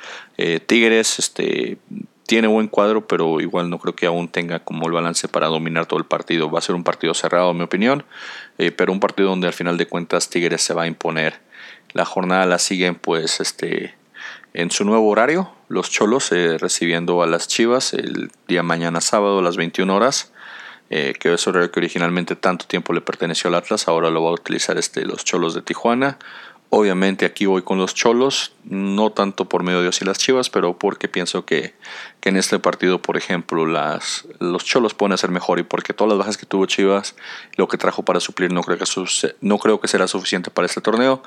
Tigres, este tiene buen cuadro, pero igual no creo que aún tenga como el balance para dominar todo el partido. Va a ser un partido cerrado, en mi opinión, eh, pero un partido donde al final de cuentas Tigres se va a imponer. La jornada la siguen pues este en su nuevo horario, los Cholos eh, recibiendo a las Chivas el día mañana sábado a las 21 horas, eh, que es horario que originalmente tanto tiempo le perteneció al Atlas, ahora lo va a utilizar este, los Cholos de Tijuana. Obviamente aquí voy con los cholos, no tanto por medio de Dios y las chivas, pero porque pienso que, que, en este partido, por ejemplo, las, los cholos pueden hacer mejor y porque todas las bajas que tuvo Chivas, lo que trajo para suplir no creo que, no creo que será suficiente para este torneo.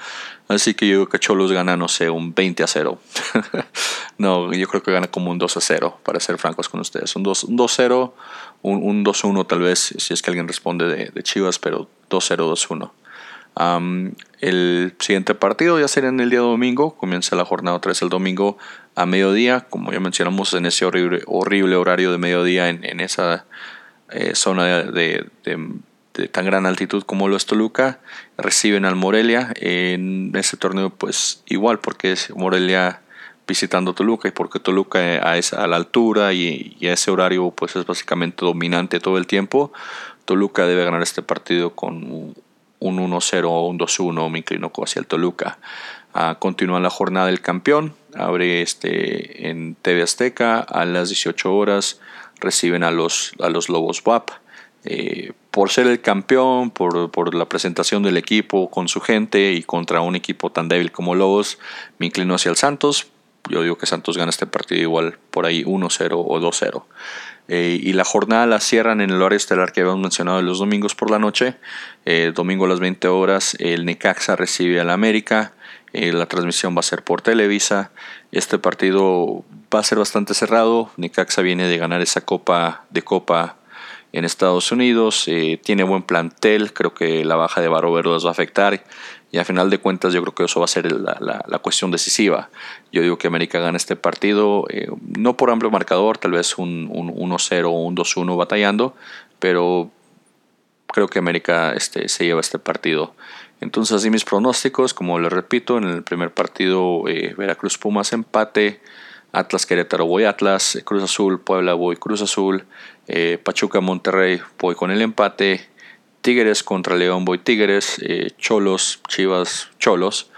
Así que yo creo que Cholos gana, no sé, un 20 a 0. no, yo creo que gana como un 2 a 0, para ser francos con ustedes. Un 2-0, un, un 2-1 tal vez, si es que alguien responde de, de Chivas, pero 2-0, 2-1 el siguiente partido ya será en el día domingo, comienza la jornada 3 el domingo a mediodía, como ya mencionamos en ese horrible, horario de mediodía en, esa eh, zona de, tan gran altitud como lo es Toluca, reciben al Morelia en ese torneo pues igual porque es Morelia visitando Toluca y porque Toluca a, esa, a la altura y, y, a ese horario pues es básicamente dominante todo el tiempo, Toluca debe ganar este partido con un 1-0 o un 2-1, me inclino hacia el Toluca. Uh, continúa la jornada del campeón, abre este en TV Azteca a las 18 horas, reciben a los, a los Lobos WAP. Eh, por ser el campeón, por, por, la presentación del equipo con su gente y contra un equipo tan débil como Lobos, me inclino hacia el Santos. Yo digo que Santos gana este partido igual por ahí 1-0 o 2-0. Eh, y la jornada la cierran en el horario estelar que habíamos mencionado los domingos por la noche. Eh, domingo a las 20 horas el Necaxa recibe al América. Eh, la transmisión va a ser por Televisa. Este partido va a ser bastante cerrado. Necaxa viene de ganar esa copa de copa en Estados Unidos. tiene buen plantel. Creo que la baja de Barro Verde va a afectar. Y a final de cuentas yo creo que eso va a ser la, la, cuestión decisiva. Yo digo que América gana este partido, eh, no por amplio marcador, tal vez un, un 1-0 o un 2-1 batallando, pero creo que América este, se lleva este partido. Entonces así mis pronósticos, como les repito, en el primer partido eh, Veracruz Pumas empate, Atlas Querétaro voy Atlas, Cruz Azul Puebla voy Cruz Azul, eh, Pachuca Monterrey voy con el empate, Tigres contra León Boy Tigres, eh, Cholos, Chivas, Cholos,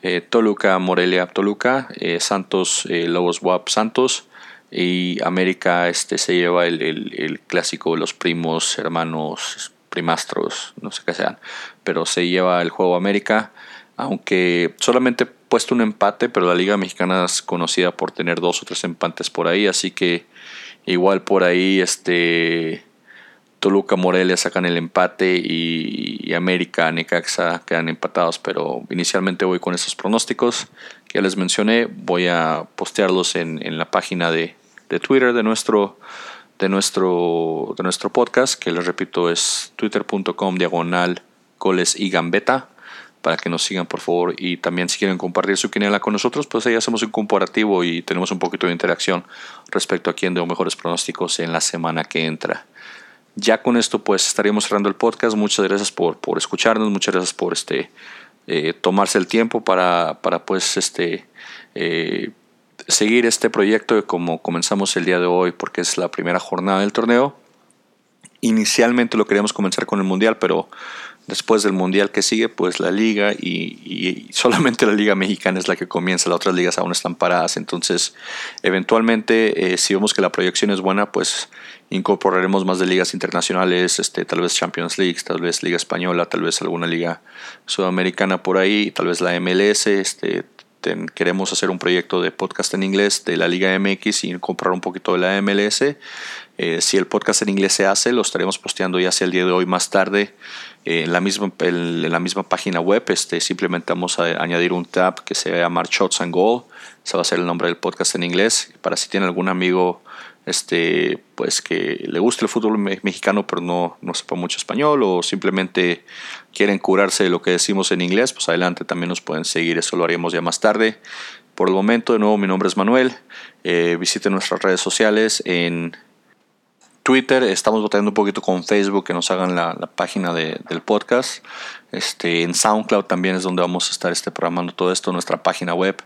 eh, Toluca, Morelia, Toluca, eh, Santos, Lobos WAP, Santos y América este, se lleva el, clásico los primos, hermanos, primastros, no sé qué sean, pero se lleva el juego América, aunque solamente puesto un empate, pero la Liga Mexicana es conocida por tener dos o tres empates por ahí, así que igual por ahí este Toluca, Morelia sacan el empate y, América, Necaxa quedan empatados, pero inicialmente voy con esos pronósticos que ya les mencioné. Voy a postearlos en, la página de, Twitter de nuestro, de, nuestro, de nuestro podcast, que les repito es twitter.com diagonal goles y gambeta para que nos sigan por favor y también si quieren compartir su quiniela con nosotros pues ahí hacemos un comparativo y tenemos un poquito de interacción respecto a quién dio mejores pronósticos en la semana que entra ya con esto pues estaríamos cerrando el podcast. Muchas gracias por, por escucharnos, muchas gracias por este, eh, tomarse el tiempo para, para pues este, eh, seguir este proyecto como comenzamos el día de hoy porque es la primera jornada del torneo. Inicialmente lo queríamos comenzar con el Mundial, pero después del Mundial que sigue, pues la liga y, solamente la liga mexicana es la que comienza, las otras ligas aún están paradas. Entonces, eventualmente, eh, si vemos que la proyección es buena, pues incorporaremos más de ligas internacionales, este, tal vez Champions League, tal vez Liga Española, tal vez alguna liga sudamericana por ahí, tal vez la MLS, este, queremos hacer un proyecto de podcast en inglés de la Liga MX y comprar un poquito de la MLS. Eh, si el podcast en inglés se hace, lo estaremos posteando ya sea el día de hoy más tarde en, la misma, en, la misma página web. Este, simplemente vamos a añadir un tab que se llama Shots and Goal. Ese va a ser el nombre del podcast en inglés. Para si tiene algún amigo este, pues que le guste el fútbol mexicano pero no, no sepa mucho español o simplemente quieren curarse de lo que decimos en inglés, pues adelante también nos pueden seguir, eso lo haríamos ya más tarde. Por el momento, de nuevo, mi nombre es Manuel. Eh, visiten nuestras redes sociales en Twitter, estamos votando un poquito con Facebook que nos hagan la, página del podcast. Este, en SoundCloud también es donde vamos a estar este, programando todo esto, nuestra página web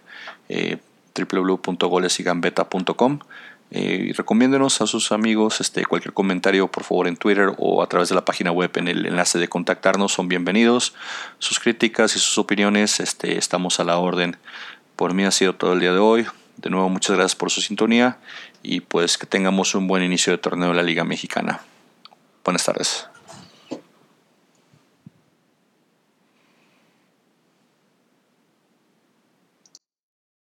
eh, www.golesigambeta.com. Eh, recomiéndenos a sus amigos este, cualquier comentario por favor en Twitter o a través de la página web en el enlace de contactarnos son bienvenidos. Sus críticas y sus opiniones este, estamos a la orden. Por mí ha sido todo el día de hoy. De nuevo muchas gracias por su sintonía y pues que tengamos un buen inicio de torneo de la Liga Mexicana. Buenas tardes